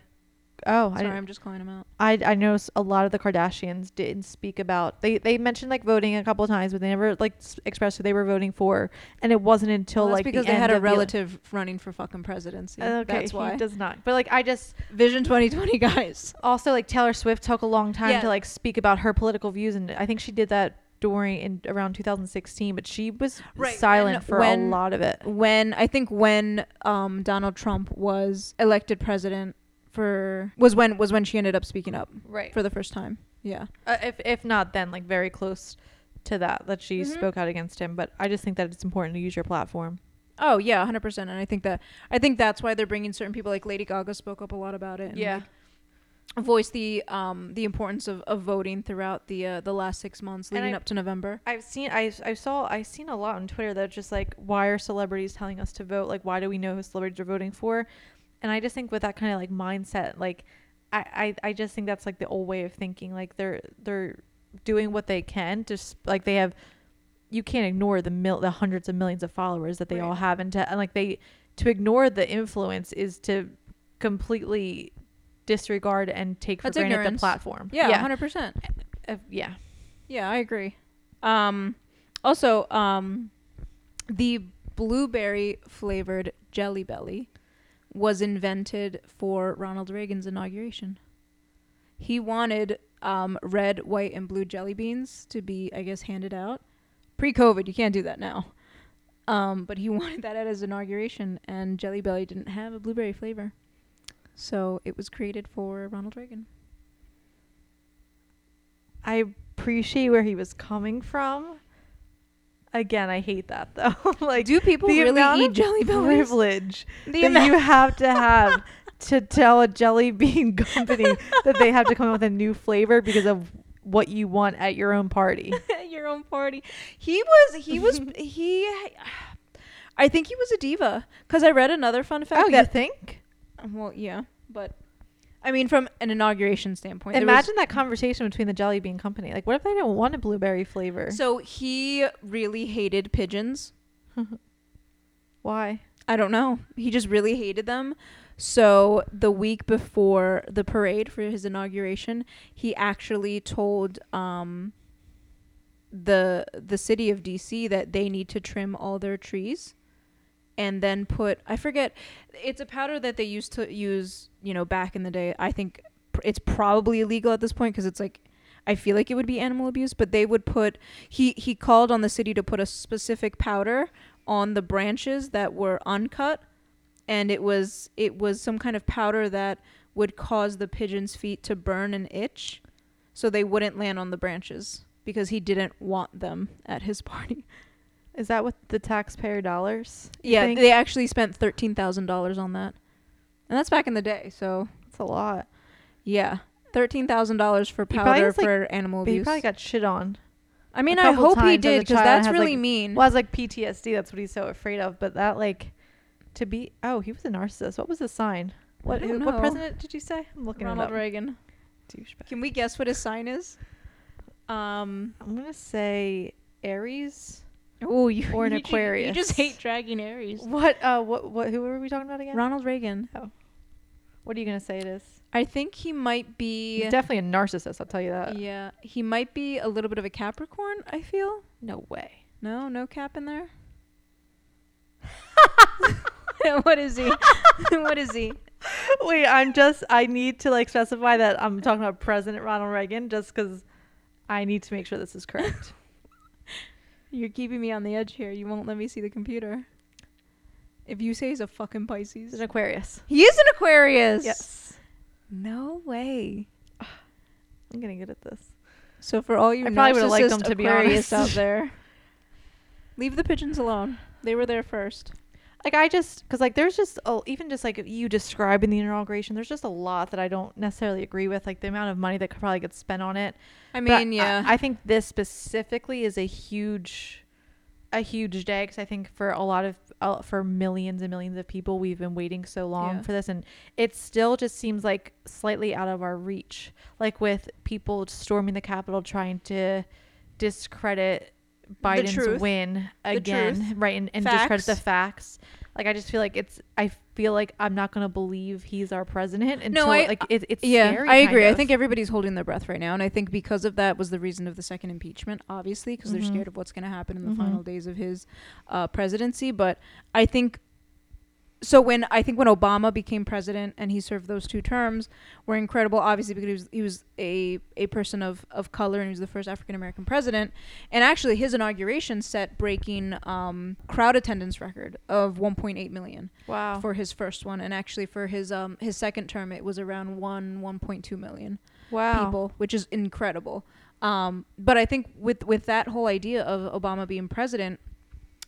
Speaker 1: Oh I
Speaker 2: Sorry,
Speaker 1: didn't-
Speaker 2: I'm just calling him out.
Speaker 1: I I know s- a lot of the Kardashians didn't speak about they they mentioned like voting a couple of times, but they never like s- expressed who they were voting for, and it wasn't until
Speaker 2: Well,
Speaker 1: like
Speaker 2: because
Speaker 1: the
Speaker 2: they had a
Speaker 1: of the-
Speaker 2: relative running for fucking presidency.
Speaker 1: Okay,
Speaker 2: that's
Speaker 1: he
Speaker 2: why.
Speaker 1: does not. But like I just
Speaker 2: Vision 2020 guys.
Speaker 1: also like Taylor Swift took a long time
Speaker 2: Yeah.
Speaker 1: to like speak about her political views, and I think she did that during in around 2016, but she was
Speaker 2: Right,
Speaker 1: silent
Speaker 2: when-
Speaker 1: for
Speaker 2: when-
Speaker 1: a lot of it.
Speaker 2: When I think when um Donald Trump was elected president for was when was when she ended up speaking up
Speaker 1: Right.
Speaker 2: for the first time. Yeah.
Speaker 1: Uh, if if not then like very close to that that she
Speaker 2: Mhm.
Speaker 1: spoke out against him, but I just think that it's important to use your platform.
Speaker 2: Oh yeah, hundred percent. And I think that I think that's why they're bringing certain people like Lady Gaga spoke up a lot about it. And
Speaker 1: Yeah.
Speaker 2: like, voiced the um the importance of, of voting throughout the uh, the last six months leading up to November.
Speaker 1: I've seen I I saw I seen a lot on Twitter that just like why are celebrities telling us to vote? Like why do we know who celebrities are voting for? And I just think with that kind of like mindset, like I, I I just think that's like the old way of thinking. Like they're they're doing what they can. Just like they have, you can't ignore the mil the hundreds of millions of followers that they all have, and to and like they to ignore the influence is to completely disregard and take for
Speaker 2: That's
Speaker 1: granted the platform.
Speaker 2: Yeah,
Speaker 1: yeah,
Speaker 2: hundred percent.
Speaker 1: Uh, yeah.
Speaker 2: Yeah, I agree. Um, also, um, the blueberry flavored Jelly Belly was invented for Ronald Reagan's inauguration. He wanted um, red, white, and blue jelly beans to be, I guess, handed out. Pre COVID, you can't do that now. Um, but he *laughs* wanted that at his inauguration, and Jelly Belly didn't have a blueberry flavor. So it was created for Ronald Reagan.
Speaker 1: I appreciate where he was coming from. Again, I hate that *laughs* though. *laughs* like
Speaker 2: Do people really eat jelly *laughs* bellies?
Speaker 1: privilege
Speaker 2: The
Speaker 1: that
Speaker 2: amount-
Speaker 1: you have to have to tell a jelly bean company that they have to come up with a new flavor because of what you want at your own party.
Speaker 2: at your own party. He was he was he I think he was a diva cuz I read another fun fact
Speaker 1: oh, you think?
Speaker 2: well yeah, but I mean from an inauguration standpoint. there was-
Speaker 1: Imagine that conversation between the jelly bean company. Like, what if they didn't want a blueberry flavor?
Speaker 2: so he really hated pigeons. *laughs*
Speaker 1: Why?
Speaker 2: I don't know. He just really hated them. So the week before the parade for his inauguration, he actually told um the the city of DC that they need to trim all their trees and then put I forget it's a powder that they used to use, you know, back in the day. I think pr- it's probably illegal at this point cuz it's like I feel like it would be animal abuse, but they would put he he called on the city to put a specific powder on the branches that were uncut and it was it was some kind of powder that would cause the pigeons feet to burn and itch so they wouldn't land on the branches because he didn't want them at his *laughs* party.
Speaker 1: Is that with the taxpayer dollars?
Speaker 2: Yeah,
Speaker 1: think?
Speaker 2: they actually spent $13,000 on that. And that's back in the day, so
Speaker 1: That's a lot.
Speaker 2: yeah. $13,000 for powder
Speaker 1: has, like,
Speaker 2: for animal
Speaker 1: But he probably got shit on.
Speaker 2: I mean, I hope he
Speaker 1: times as a
Speaker 2: did because that's
Speaker 1: has,
Speaker 2: really
Speaker 1: like-
Speaker 2: mean.
Speaker 1: Well, as like PTSD, that's what he's so afraid of. But that like to be oh, he was a narcissist. What was the sign? What who- what president did you say? I'm looking
Speaker 2: Ronald
Speaker 1: it up.
Speaker 2: Reagan.
Speaker 1: Douchebag.
Speaker 2: Can we guess what his sign is? Um,
Speaker 1: I'm gonna say Aries.
Speaker 2: Oh, you
Speaker 1: Or an *laughs*
Speaker 2: you
Speaker 1: Aquarius.
Speaker 2: You just hate dragging Aries.
Speaker 1: What? Uh, what? What? Who were we talking about again?
Speaker 2: Ronald Reagan.
Speaker 1: Oh, What are you gonna say it is?
Speaker 2: I think he might be.
Speaker 1: He's definitely a narcissist. I'll tell you that.
Speaker 2: yeah, he might be a little bit of a Capricorn. I feel.
Speaker 1: No way.
Speaker 2: No, no cap in there. *laughs* *laughs* what is he? what is he?
Speaker 1: Wait, I'm just. I need to like specify that I'm talking about President Ronald Reagan, just because I need to make sure this is correct.
Speaker 2: You're keeping me on the edge here. You won't let me see the computer. If you say he's a fucking Pisces,
Speaker 1: He's an Aquarius.
Speaker 2: he is an Aquarius.
Speaker 1: Yes.
Speaker 2: No way. *sighs*
Speaker 1: I'm getting good at this.
Speaker 2: So for all you
Speaker 1: I probably would've liked them, to be
Speaker 2: Aquarius
Speaker 1: honest.
Speaker 2: out *laughs* there, leave the pigeons alone. They were there first.
Speaker 1: Like I just, because like there's just a, even just like you describing the inauguration, there's just a lot that I don't necessarily agree with. Like the amount of money that could probably get spent on it.
Speaker 2: I
Speaker 1: But
Speaker 2: mean, yeah.
Speaker 1: I, I think this specifically is a huge, a huge day because I think for a lot of uh, for millions and millions of people, we've been waiting so long
Speaker 2: Yeah.
Speaker 1: for this, and it still just seems like slightly out of our reach. Like with people storming the Capitol, trying to discredit Biden's
Speaker 2: truth.
Speaker 1: win again, right, and, and discredit the
Speaker 2: Facts.
Speaker 1: Like I just feel like it's. I feel like I'm not gonna believe he's our president until
Speaker 2: I-
Speaker 1: like it, it's
Speaker 2: yeah,
Speaker 1: scary.
Speaker 2: I agree. I think everybody's holding their breath right now, and I think because of that was the reason of the second impeachment, obviously, because
Speaker 1: Mhm.
Speaker 2: they're scared of what's going to happen in the
Speaker 1: Mhm.
Speaker 2: final days of his uh, presidency. But I think so. When I think when Obama became president and he served those two terms, were incredible. Obviously, because he was he was a a person of of color and he was the first African American president. And actually, his inauguration set breaking um, crowd attendance record of 1.8 million
Speaker 1: wow.
Speaker 2: for his first one, and actually for his um his second term, it was around one 1.2 million
Speaker 1: wow.
Speaker 2: people, which is incredible. Um, but I think with with that whole idea of Obama being president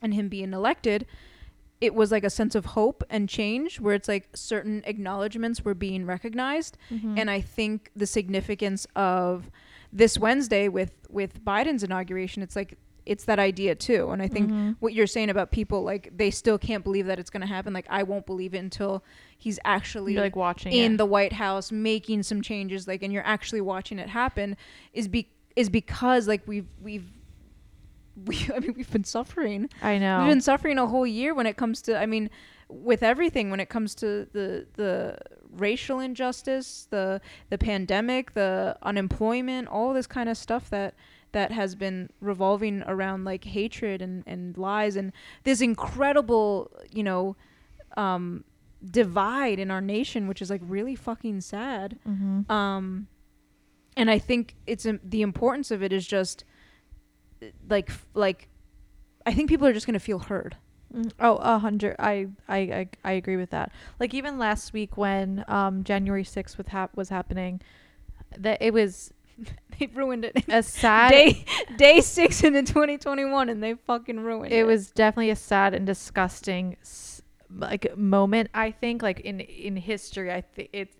Speaker 2: and him being elected, it was like a sense of hope and change where it's like certain acknowledgments were being recognized
Speaker 1: Mhm.
Speaker 2: and I think the significance of this Wednesday with with Biden's inauguration it's like it's that idea too and I think
Speaker 1: Mhm.
Speaker 2: what you're saying about people like they still can't believe that it's going to happen like I won't believe it until he's actually
Speaker 1: you're like watching
Speaker 2: in
Speaker 1: it.
Speaker 2: the White House making some changes like and you're actually watching it happen is be is because like we've we've we *laughs* I mean we've been suffering.
Speaker 1: I know.
Speaker 2: We've been suffering a whole year when it comes to I mean with everything when it comes to the the racial injustice, the the pandemic, the unemployment, all this kind of stuff that that has been revolving around like hatred and and lies and this incredible, you know, um divide in our nation which is like really fucking sad
Speaker 1: Mhm.
Speaker 2: um and i think it's um, the importance of it is just like like i think people are just going to feel heard
Speaker 1: Mm, Oh, a hundred. I, I, I, I agree with that. Like even last week when um January sixth with hap- was happening, that it was *laughs*
Speaker 2: they ruined it
Speaker 1: a sad.
Speaker 2: day *laughs* day 6 in the 2021 and they fucking ruined it
Speaker 1: it was definitely a sad and disgusting like moment. I think like in in history, I think it's.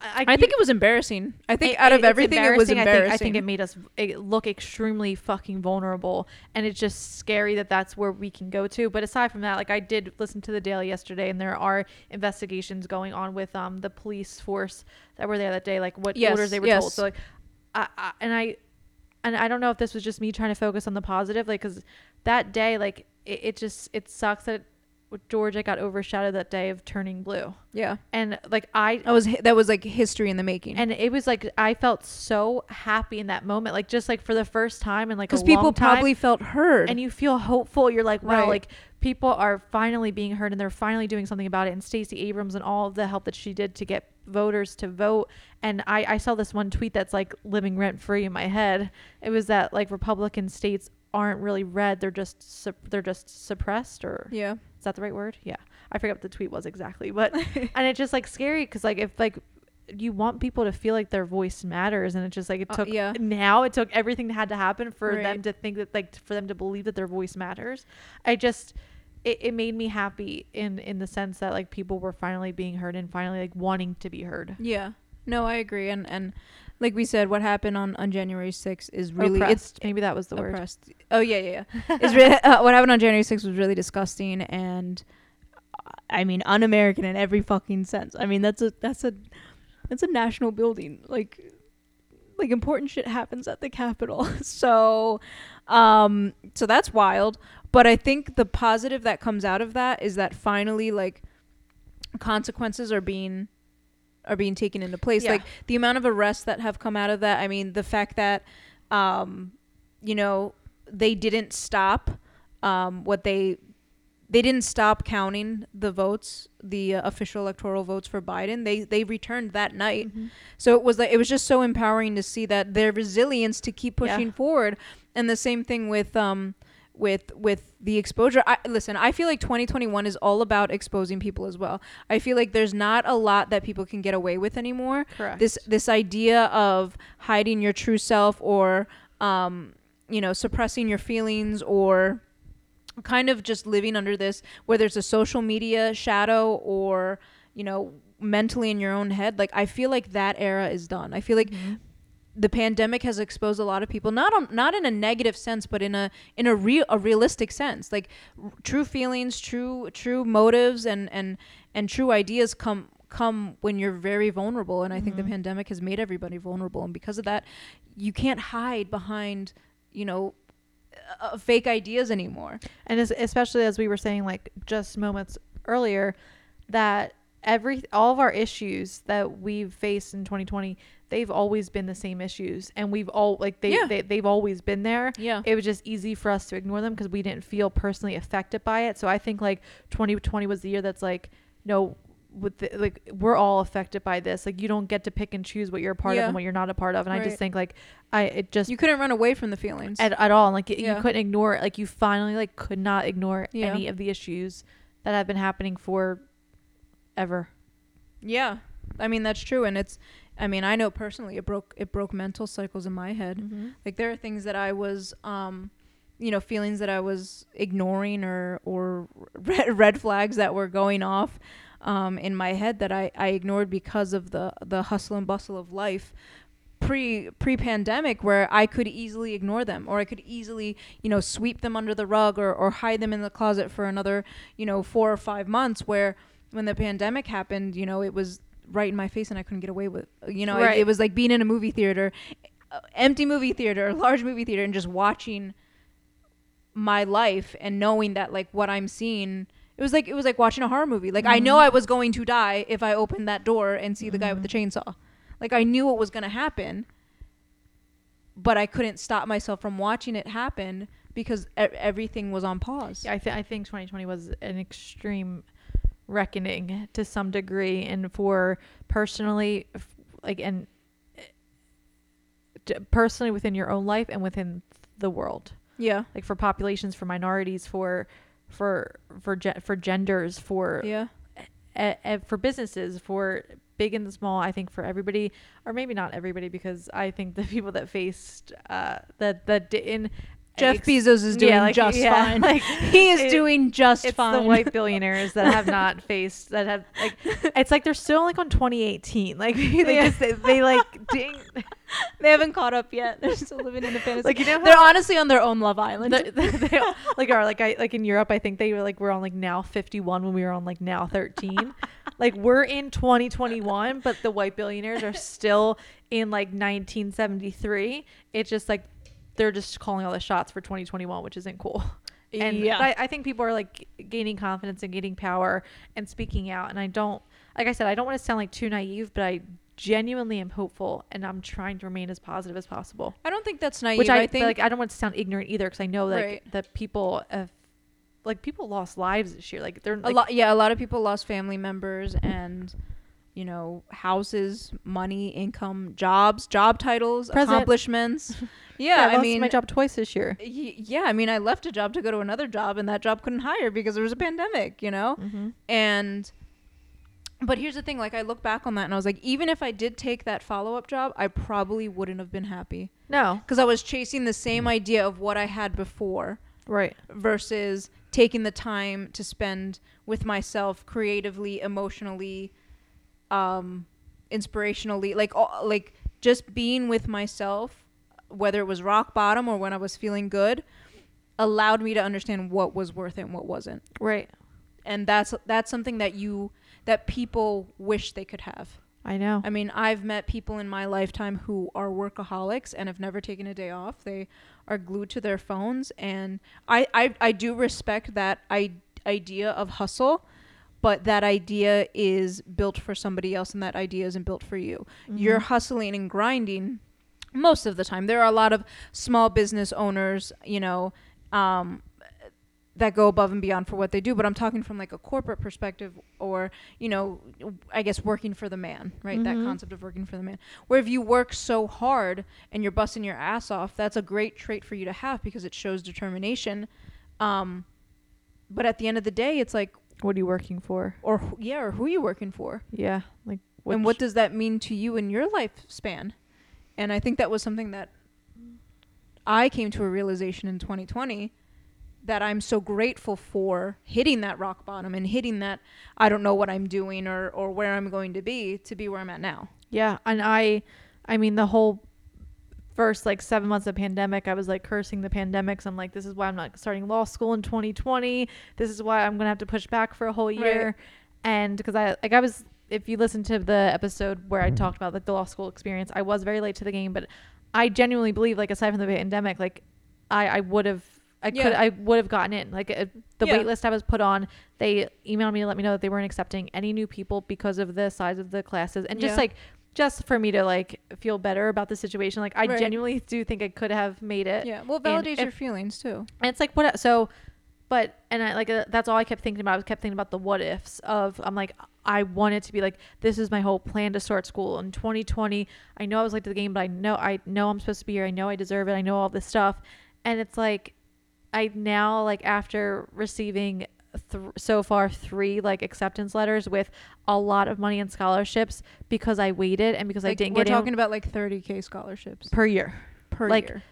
Speaker 1: I,
Speaker 2: i think it was embarrassing i think
Speaker 1: It-
Speaker 2: out of everything it was
Speaker 1: I
Speaker 2: embarrassing
Speaker 1: think, I think it made us look extremely fucking vulnerable, and it's just scary that that's where we can go to. But aside from that, like I did listen to the Daily yesterday, and there are investigations going on with um the police force that were there that day, like what
Speaker 2: Yes,
Speaker 1: orders they were told. So like, I, I and I and I don't know if this was just me trying to focus on the positive, like because that day, like it, it just it sucks that Georgia got overshadowed that day of turning blue,
Speaker 2: yeah
Speaker 1: and like I
Speaker 2: that was that was like history in the making
Speaker 1: and it was like I felt so happy in that moment, like just like for the first time in like a
Speaker 2: because people
Speaker 1: long time,
Speaker 2: probably felt heard
Speaker 1: and you feel hopeful. You're like, wow,
Speaker 2: Right.
Speaker 1: like people are finally being heard and they're finally doing something about it. And Stacey Abrams and all the help that she did to get voters to vote. And I, I saw this one tweet that's like living rent free in my head. It was that like Republican states aren't really red; they're just sup- they're just suppressed, or
Speaker 2: yeah
Speaker 1: is that the right word? Yeah, I forget what the tweet was exactly, but *laughs* and it's just like scary because like if like you want people to feel like their voice matters and it's just like it
Speaker 2: Uh,
Speaker 1: took
Speaker 2: yeah.
Speaker 1: now it took everything that had to happen for them to think that like for them to believe that their voice matters. I just it, it made me happy in in the sense that like people were finally being heard and finally like wanting to be heard.
Speaker 2: Yeah. No i agree and and like we said what happened on on january 6th is really it's
Speaker 1: maybe that was the word.
Speaker 2: Oh yeah, yeah. yeah. *laughs* it's really, uh, what happened on January 6th was really disgusting, and I mean un-American in every fucking sense. I mean that's a that's a that's a national building. Like like important shit happens at the Capitol. *laughs* so Um, so that's wild. But I think the positive that comes out of that is that finally, like, consequences are being are being taken into place.
Speaker 1: Yeah.
Speaker 2: Like the amount of arrests that have come out of that. I mean, the fact that, um, you know, they didn't stop um, what they they didn't stop counting the votes, the uh, official electoral votes for Biden. They they returned that night.
Speaker 1: Mm-hmm.
Speaker 2: So it was like it was just so empowering to see that their resilience to keep
Speaker 1: Yeah.
Speaker 2: pushing forward. And the same thing with um with with the exposure. I listen, I feel like 2021 is all about exposing people as well. I feel like there's not a lot that people can get away with anymore.
Speaker 1: Correct.
Speaker 2: This this idea of hiding your true self or um you know, suppressing your feelings or kind of just living under this whether it's a social media shadow or you know mentally in your own head like i feel like that era is done i feel like
Speaker 1: Mhm.
Speaker 2: The pandemic has exposed a lot of people not on, not in a negative sense but in a in a real a realistic sense. Like r- true feelings true true motives and and and true ideas come come when you're very vulnerable. And i think the
Speaker 1: Mhm.
Speaker 2: pandemic has made everybody vulnerable. And because of that you can't hide behind you know uh, fake ideas anymore.
Speaker 1: And as, especially as we were saying like just moments earlier that every all of our issues that we've faced in 2020 they've always been the same issues and we've all like they,
Speaker 2: Yeah.
Speaker 1: they they've always been there
Speaker 2: yeah
Speaker 1: it was just easy for us to ignore them because we didn't feel personally affected by it so i think like 2020 was the year that's like no with the, like we're all affected by this like you don't get to pick and choose what you're a part of and what you're not a part of and i just think like i it just
Speaker 2: you couldn't run away from the feelings
Speaker 1: at, at all. And, like
Speaker 2: Yeah.
Speaker 1: you couldn't ignore it. Like you finally like could not ignore
Speaker 2: Yeah.
Speaker 1: any of the issues that have been happening for ever.
Speaker 2: yeah i mean that's true and it's i mean i know personally it broke it broke mental cycles in my head
Speaker 1: Mm-hmm.
Speaker 2: like there are things that i was um you know feelings that i was ignoring or or *laughs* red, red flags that were going off um in my head that i i ignored because of the the hustle and bustle of life pre pre pandemic where I could easily ignore them or I could easily you know sweep them under the rug or or hide them in the closet for another you know 4 or 5 months where when the pandemic happened you know it was right in my face and I couldn't get away with you know it,
Speaker 1: Right.
Speaker 2: it was like being in a movie theater uh, empty movie theater *laughs* large movie theater and just watching my life and knowing that like what I'm seeing it was like it was like watching a horror movie like I know
Speaker 1: Mhm.
Speaker 2: I was going to die if I opened that door and see the guy with the chainsaw like I knew what was going to happen, but I couldn't stop myself from watching it happen because e- everything was on pause.
Speaker 1: Yeah, I, th- I think 2020 was an extreme reckoning to some degree, and for personally, like and uh, personally within your own life and within the world.
Speaker 2: Yeah.
Speaker 1: Like for populations, for minorities, for for for ge- for genders, for
Speaker 2: Yeah.
Speaker 1: e- e- for businesses, for big and small. I think for everybody, or maybe not everybody, because I think the *laughs* people that faced uh, that that didn't.
Speaker 2: Jeff
Speaker 1: ex-
Speaker 2: Bezos is doing
Speaker 1: yeah, like,
Speaker 2: just
Speaker 1: yeah,
Speaker 2: fine. *laughs*
Speaker 1: like,
Speaker 2: he is
Speaker 1: it-
Speaker 2: doing just
Speaker 1: it's
Speaker 2: fine.
Speaker 1: the white billionaires that have *laughs* not faced that have like *laughs* it's like they're still like on 2018 like they
Speaker 2: Yeah.
Speaker 1: just they, they like ding
Speaker 2: they haven't caught up yet. They're still living in a fantasy.
Speaker 1: like you know
Speaker 2: They're honestly on their own Love Island.
Speaker 1: they, they like are like I like in Europe I think they were like we're on like now 51 when we were on like now 13 like we're in 2021 but the white billionaires are still in like 1973 it's just like they're just calling all the shots for 2021 which isn't cool *laughs* and
Speaker 2: yeah.
Speaker 1: I, I think people are like gaining confidence and gaining power and speaking out and i don't like i said i don't want to sound like too naive but i genuinely am hopeful and i'm trying to remain as positive as possible
Speaker 2: I don't think that's naive.
Speaker 1: which I,
Speaker 2: I think
Speaker 1: like I don't want to sound ignorant either because I know like
Speaker 2: Right.
Speaker 1: that people have like people lost lives this year like they're
Speaker 2: a lot yeah, a lot of people lost family members and you know, houses, money, income, jobs, job titles,
Speaker 1: President.
Speaker 2: accomplishments. *laughs*
Speaker 1: yeah, I,
Speaker 2: I
Speaker 1: lost
Speaker 2: mean
Speaker 1: my job twice this year
Speaker 2: Y- yeah, I mean, I left a job to go to another job, and that job couldn't hire because there was a pandemic, you know?
Speaker 1: mm-hmm.
Speaker 2: And, but here's the thing like, I look back on that and I was like, even if I did take that follow up job, I probably wouldn't have been happy
Speaker 1: no
Speaker 2: because I was chasing the same idea of what I had before
Speaker 1: right
Speaker 2: versus taking the time to spend with myself creatively, emotionally, um, inspirationally, like, all, like just being with myself, whether it was rock bottom or when I was feeling good, allowed me to understand what was worth it and what wasn't.
Speaker 1: right
Speaker 2: And that's that's something that you that people wish they could have.
Speaker 1: I know.
Speaker 2: I mean, I've met people in my lifetime who are workaholics and have never taken a day off. They are glued to their phones, and I I, I do respect that I, idea of hustle, but that idea is built for somebody else, and that idea isn't built for you. You're
Speaker 1: Mhm.
Speaker 2: hustling and grinding most of the time. There are a lot of small business owners, you know, um, that go above and beyond for what they do. But I'm talking from like a corporate perspective, or you know, I guess working for the man, right? That
Speaker 1: Mhm.
Speaker 2: concept of working for the man. Where if you work so hard and you're busting your ass off, that's a great trait for you to have because it shows determination. Um, but at the end of the day, it's like,
Speaker 1: What are you working for?
Speaker 2: or yeah, or who are you working for?
Speaker 1: Yeah. Like
Speaker 2: and what does that mean to you in your lifespan and i think that was something that i came to a realization in 2020 that i'm so grateful for hitting that rock bottom and hitting that i don't know what i'm doing or, or where i'm going to be to be where i'm at now
Speaker 1: Yeah, and I, I mean, the whole first like seven months of pandemic, I was like cursing the pandemics. I'm like, this is why I'm not starting law school in 2020. This is why I'm gonna have to push back for a whole year. And because I like I was, if you listen to the episode where I talked about like the law school experience, I was very late to the game, but I genuinely believe like aside from the pandemic, like I I would have. I could I would have gotten in like uh, the
Speaker 2: Yeah.
Speaker 1: wait list I was put on. They emailed me to let me know that they weren't accepting any new people because of the size of the classes and just
Speaker 2: Yeah.
Speaker 1: like just for me to like feel better about the situation. Like I
Speaker 2: Right.
Speaker 1: genuinely do think I could have made it.
Speaker 2: yeah well it
Speaker 1: and
Speaker 2: validates
Speaker 1: if-
Speaker 2: your feelings too
Speaker 1: And it's like what so but and I like uh, that's all I kept thinking about. I was kept thinking about the what ifs of I'm like I wanted to be like this is my whole plan to start school in 2020. I know I was late to the game, but I know I know I'm supposed to be here. I know I deserve it. I know all this stuff. And it's like I now like after receiving th- so far three like acceptance letters with a lot of money and scholarships because I waited and because I didn't
Speaker 2: we're
Speaker 1: get in
Speaker 2: talking about like 30k scholarships
Speaker 1: per year.
Speaker 2: per
Speaker 1: like,
Speaker 2: year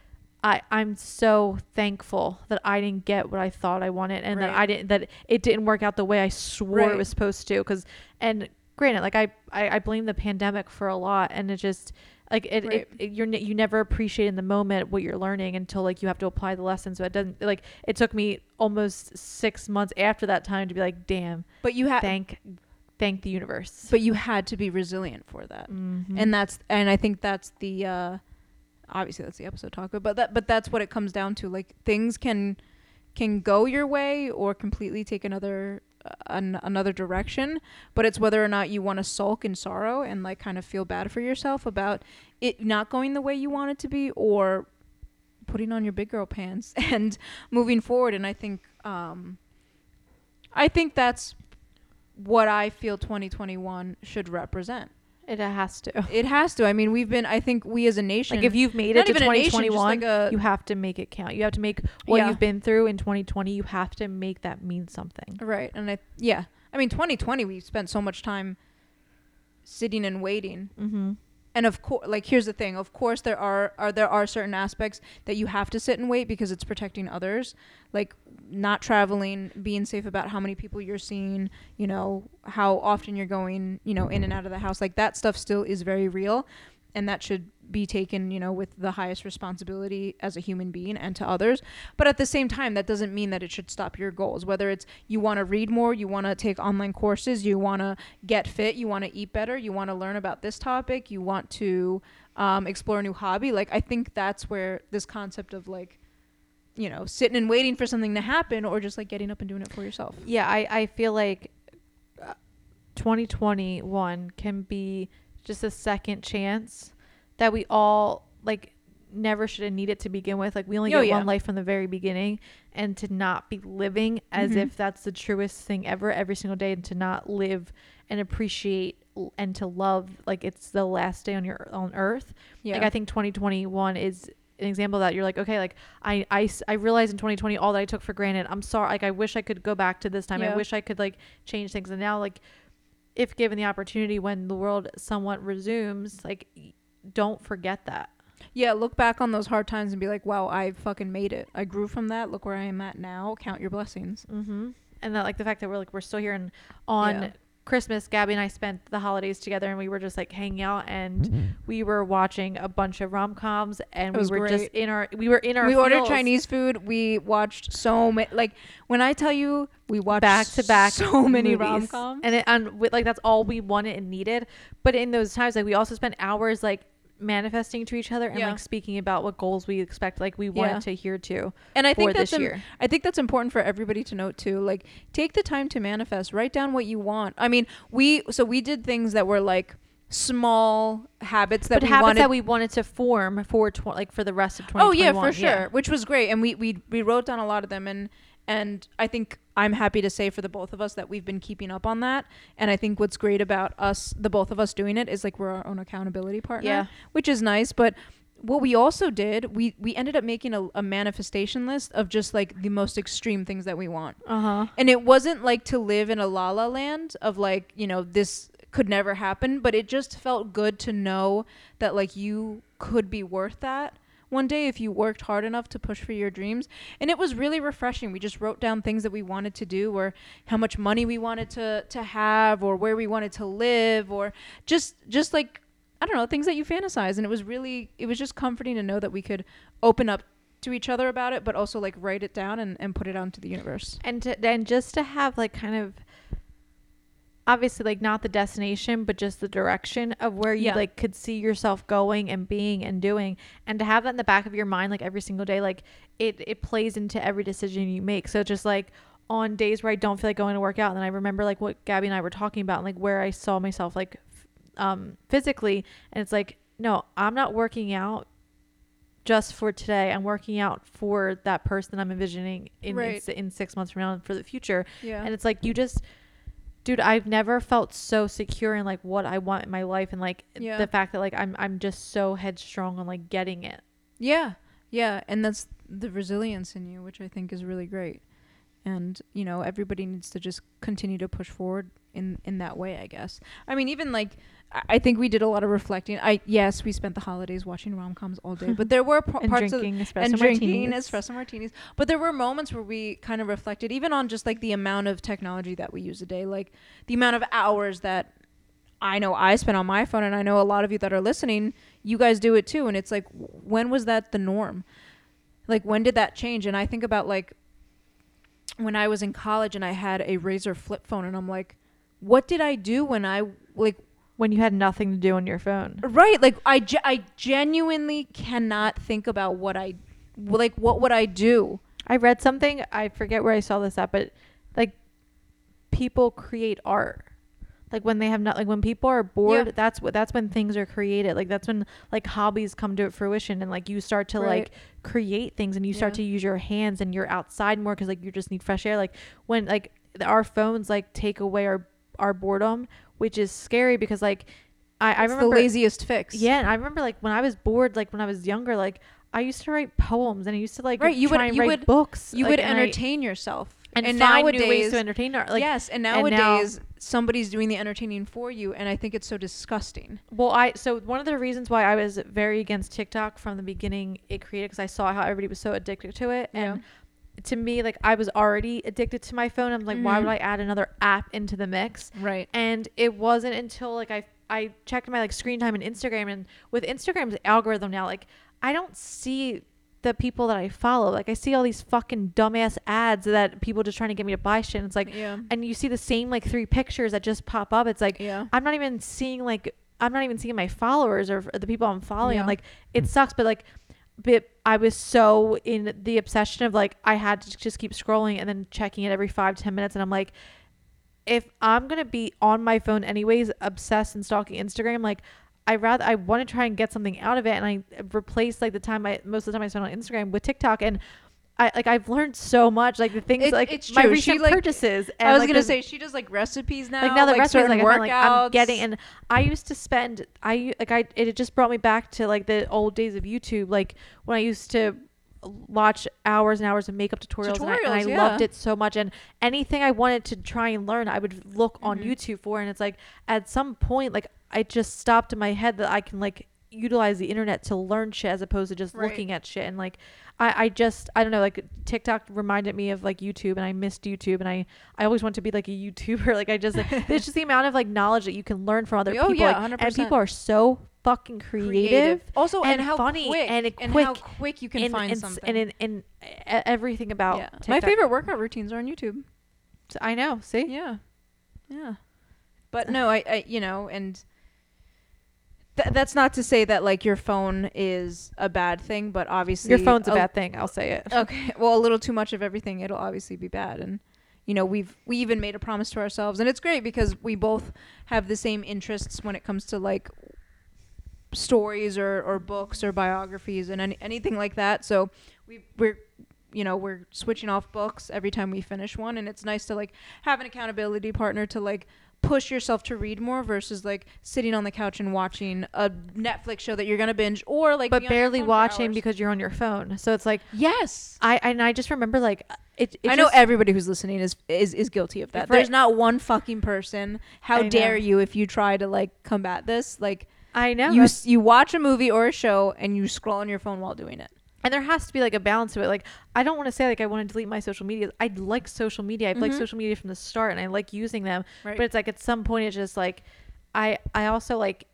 Speaker 1: I I'm so thankful that I didn't get what I thought I wanted and that I didn't that it didn't work out the way I swore
Speaker 2: Right.
Speaker 1: it was supposed to cuz and granted like I, I I blame the pandemic for a lot and it just like it,
Speaker 2: Right.
Speaker 1: it, it you're you never appreciate in the moment what you're learning until like you have to apply the lesson so it doesn't like it took me almost 6 months after that time to be like damn
Speaker 2: but you had
Speaker 1: thank thank the universe
Speaker 2: but you had to be resilient for that
Speaker 1: Mhm.
Speaker 2: and that's and I think that's the uh obviously that's the episode talk about, but that but that's what it comes down to. Like things can can go your way or completely take another uh, an, another direction but it's whether or not you want to sulk in sorrow and like kind of feel bad for yourself about it not going the way you want it to be or putting on your big girl pants *laughs* and moving forward. And I think um I think that's what I feel 2021 should represent
Speaker 1: it has to *laughs*
Speaker 2: it has to. I mean, we've been. I think we as a nation.
Speaker 1: like if you've made it to
Speaker 2: even a nation,
Speaker 1: 2021
Speaker 2: like a-
Speaker 1: you have to make it count. You have to make what
Speaker 2: Yeah.
Speaker 1: you've been through in 2020. You have to make that mean something.
Speaker 2: right, and I yeah. I mean, 2020 we spent so much time sitting and waiting,
Speaker 1: Mm-hmm.
Speaker 2: And of course, like here's the thing. Of course, there are are there are certain aspects that you have to sit and wait because it's protecting others, like not traveling, being safe about how many people you're seeing, you know, how often you're going, you know, in and out of the house. Like that stuff still is very real, and that should be taken, you know, with the highest responsibility as a human being and to others. But at the same time, that doesn't mean that it should stop your goals. Whether it's you want to read more, you want to take online courses, you want to get fit, you want to eat better, you want to learn about this topic, you want to um, explore a new hobby. Like I think that's where this concept of like, you know, sitting and waiting for something to happen, or just like getting up and doing it for yourself.
Speaker 1: Yeah, I I feel like uh, 2021 can be just a second chance that we all like never should have needed to begin with. Like we only
Speaker 2: Oh,
Speaker 1: get
Speaker 2: yeah.
Speaker 1: one life from the very beginning, and to not be living as
Speaker 2: Mhm.
Speaker 1: if that's the truest thing ever every single day, and to not live and appreciate and to love like it's the last day on your on earth.
Speaker 2: Yeah.
Speaker 1: Like I think 2021 is an example of that you're like, okay, like I, I i realized in 2020 all that I took for granted. I'm sorry. Like I wish I could go back to this time.
Speaker 2: Yeah.
Speaker 1: I wish I could like change things. And now like, if given the opportunity when the world somewhat resumes, like don't forget that.
Speaker 2: Yeah, look back on those hard times and be like, wow, I fucking made it. I grew from that. Look where I am at now. Count your blessings.
Speaker 1: Mm-hmm. And that like the fact that we're like, we're still here and on
Speaker 2: Yeah.
Speaker 1: Christmas, Gabby and I spent the holidays together, and we were just like hanging out, and we were watching a bunch of rom coms, and we
Speaker 2: was
Speaker 1: were just in our we were in our
Speaker 2: we ordered Chinese food. We watched so many. Like when I tell you, we watched
Speaker 1: back to back
Speaker 2: so many
Speaker 1: movies.
Speaker 2: rom coms.
Speaker 1: and it and with, like that's all we wanted and needed. But in those times, like we also spent hours like manifesting to each other and
Speaker 2: Yeah.
Speaker 1: like speaking about what goals we expect, like we
Speaker 2: Yeah.
Speaker 1: to adhere to
Speaker 2: And I think that's
Speaker 1: this
Speaker 2: im-
Speaker 1: year.
Speaker 2: I think that's important for everybody to note too. Like, take the time to manifest. Write down what you want. I mean, we so we did things that were like small habits that
Speaker 1: but
Speaker 2: we
Speaker 1: habits
Speaker 2: wanted.
Speaker 1: that we wanted to form for tw- like for the rest of
Speaker 2: oh yeah, for sure, which was great, and we we we wrote down a lot of them, and and I think I'm happy to say for the both of us that we've been keeping up on that. And I think what's great about us, the both of us doing it, is like we're our own accountability partner.
Speaker 1: Yeah.
Speaker 2: which is nice. But what we also did, we we ended up making a, a manifestation list of just like the most extreme things that we want.
Speaker 1: Uh huh.
Speaker 2: And it wasn't like to live in a la la land of like, you know, this could never happen, but it just felt good to know that like you could be worth that one day if you worked hard enough to push for your dreams. And it was really refreshing. We just wrote down things that we wanted to do or how much money we wanted to to have or where we wanted to live or just just like I don't know, things that you fantasize and it was really it was just comforting to know that we could open up to each other about it but also like write it down and, and put it out into the universe.
Speaker 1: and to, and just to have like kind of obviously like not the destination but just the direction of where you
Speaker 2: Yeah.
Speaker 1: like could see yourself going and being and doing and to have that in the back of your mind like every single day like it it plays into every decision you make so just like on days where I don't feel like going to work out and then I remember like what Gabby and I were talking about and like where I saw myself like f- um physically and it's like no I'm not working out just for today I'm working out for that person I'm envisioning in in
Speaker 2: Right.
Speaker 1: s- in, six months from now and for the future
Speaker 2: Yeah.
Speaker 1: and it's like you just dude i've never felt so secure in like what i want in my life and like
Speaker 2: Yeah.
Speaker 1: the fact that like i'm i'm just so headstrong on like getting it
Speaker 2: Yeah, yeah, and that's the resilience in you, which I think is really great. And you know, everybody needs to just continue to push forward in in that way. I guess. I mean, even like I- think we did a lot of reflecting. I yes, we spent the holidays watching rom coms all day, but there were p-
Speaker 1: and
Speaker 2: parts of
Speaker 1: drinking espresso
Speaker 2: and drinking
Speaker 1: martinis.
Speaker 2: espresso martinis. But there were moments where we kind of reflected, even on just like the amount of technology that we use a day, like the amount of hours that I know I spend on my phone, and I know a lot of you that are listening, you guys do it too. And it's like, when was that the norm? Like, when did that change? And I think about like when I was in college and I had a Razr flip phone, and I'm like, what did I do when I like
Speaker 1: when you had nothing to do on your phone
Speaker 2: Right. Like I, ge- I genuinely cannot think about what I like. What would I do?
Speaker 1: i read something i forget where i saw this at but like people create art like when they have not like when people are bored
Speaker 2: Yeah.
Speaker 1: that's what that's when things are created like that's when like hobbies come to fruition and like you start to
Speaker 2: Right.
Speaker 1: like create things and you start
Speaker 2: Yeah.
Speaker 1: to use your hands and you're outside more because like you just need fresh air like when like our phones like take away our our boredom which is scary because like i i remember
Speaker 2: the laziest fix.
Speaker 1: yeah and i remember like when i was bored like when i was younger like i used to write poems and i used to like
Speaker 2: Right, you would-
Speaker 1: and
Speaker 2: you
Speaker 1: write
Speaker 2: would-
Speaker 1: books
Speaker 2: You
Speaker 1: like,
Speaker 2: would
Speaker 1: and I-
Speaker 2: entertain yourself.
Speaker 1: and, find
Speaker 2: nowadays,
Speaker 1: new ways to entertain our like
Speaker 2: yes, and
Speaker 1: and now-
Speaker 2: nowadays somebody's doing the entertaining for you, and I think it's so disgusting.
Speaker 1: Well, I so one of the reasons why I was very against TikTok from the beginning it created because I saw how everybody was so addicted to it, and to me, like I was already addicted to my phone. I'm like, why
Speaker 2: Mhm.
Speaker 1: would I add another app into the mix?
Speaker 2: Right.
Speaker 1: And it wasn't until like I I checked my like screen time in Instagram, and with Instagram's algorithm now, like I don't see the people that I follow. Like I see all these fucking dumbass ads that people just trying to get me to buy shit. And it's like,
Speaker 2: yeah.
Speaker 1: and you see the same like three pictures that just pop up. It's like
Speaker 2: Yeah.
Speaker 1: I'm not even seeing like I'm not even seeing my followers or the people I'm following. I'm like it sucks, but like but I was so in the obsession of like I had to just keep scrolling and then checking it every five ten minutes, and I'm like, if I'm gonna be on my phone anyways, obsessed and stalking Instagram, like I rather I want to try and get something out of it, and I replace like the time I most of the time I spend on Instagram with TikTok and. I like I've learned so much like the things
Speaker 2: It-
Speaker 1: like
Speaker 2: it's
Speaker 1: my
Speaker 2: true. She,
Speaker 1: recent
Speaker 2: like-
Speaker 1: purchases. And,
Speaker 2: I was
Speaker 1: like,
Speaker 2: gonna
Speaker 1: the-
Speaker 2: say she does like recipes now.
Speaker 1: like now the
Speaker 2: like
Speaker 1: recipes like, find, like I'm getting and I used to spend I like I it just brought me back to like the old days of YouTube like when I used to watch hours and hours of makeup tutorials, and I, and I
Speaker 2: Tutorials,
Speaker 1: loved it so much and anything I wanted to try and learn I would look on
Speaker 2: Mhm.
Speaker 1: YouTube for and it's like at some point like I just stopped in my head that I can like utilize the internet to learn shit as opposed to just
Speaker 2: Right.
Speaker 1: looking at shit and like I, I just I don't know like TikTok reminded me of like YouTube and I missed YouTube and I I always want to be like a YouTuber *laughs* like I just like *laughs* it's just the amount of like knowledge that you can learn from other
Speaker 2: Oh,
Speaker 1: people
Speaker 2: yeah,
Speaker 1: like,
Speaker 2: 100%.
Speaker 1: and people are so fucking creative,
Speaker 2: Also, and,
Speaker 1: and
Speaker 2: how
Speaker 1: funny
Speaker 2: quick
Speaker 1: and
Speaker 2: and how quick you can
Speaker 1: and,
Speaker 2: find
Speaker 1: and,
Speaker 2: something.
Speaker 1: and in, in e- everything about
Speaker 2: yeah.
Speaker 1: TikTok.
Speaker 2: My favorite workout routines are on YouTube.
Speaker 1: I know see
Speaker 2: Yeah, yeah. But no, I, I you know, and th- that's not to say that like your phone is a bad thing, but obviously
Speaker 1: your phone's a bad thing I'll say it
Speaker 2: Okay, *laughs* well, a little too much of everything, it'll obviously be bad, and you know we've we even made a promise to ourselves, and it's great because we both have the same interests when it comes to like stories or, or books or biographies and any, anything like that. So we we're you know we're switching off books every time we finish one, and it's nice to like have an accountability partner to like push yourself to read more versus like sitting on the couch and watching a Netflix show that you're gonna binge or like
Speaker 1: but barely watching because you're on your phone so it's like
Speaker 2: yes
Speaker 1: I and I just remember like it, it
Speaker 2: I know
Speaker 1: just-
Speaker 2: everybody who's listening is is is guilty of that. There's not one fucking person. How
Speaker 1: I know.
Speaker 2: dare you if you try to like combat this? Like
Speaker 1: I know
Speaker 2: you you watch a movie or a show and you scroll on your phone while doing it.
Speaker 1: And there has to be like a balance to it like i don't want to say like i want to delete my social media i like social media i've liked
Speaker 2: Mhm.
Speaker 1: social media from the start and i like using them
Speaker 2: Right.
Speaker 1: but it's like at some point it's just like i i also like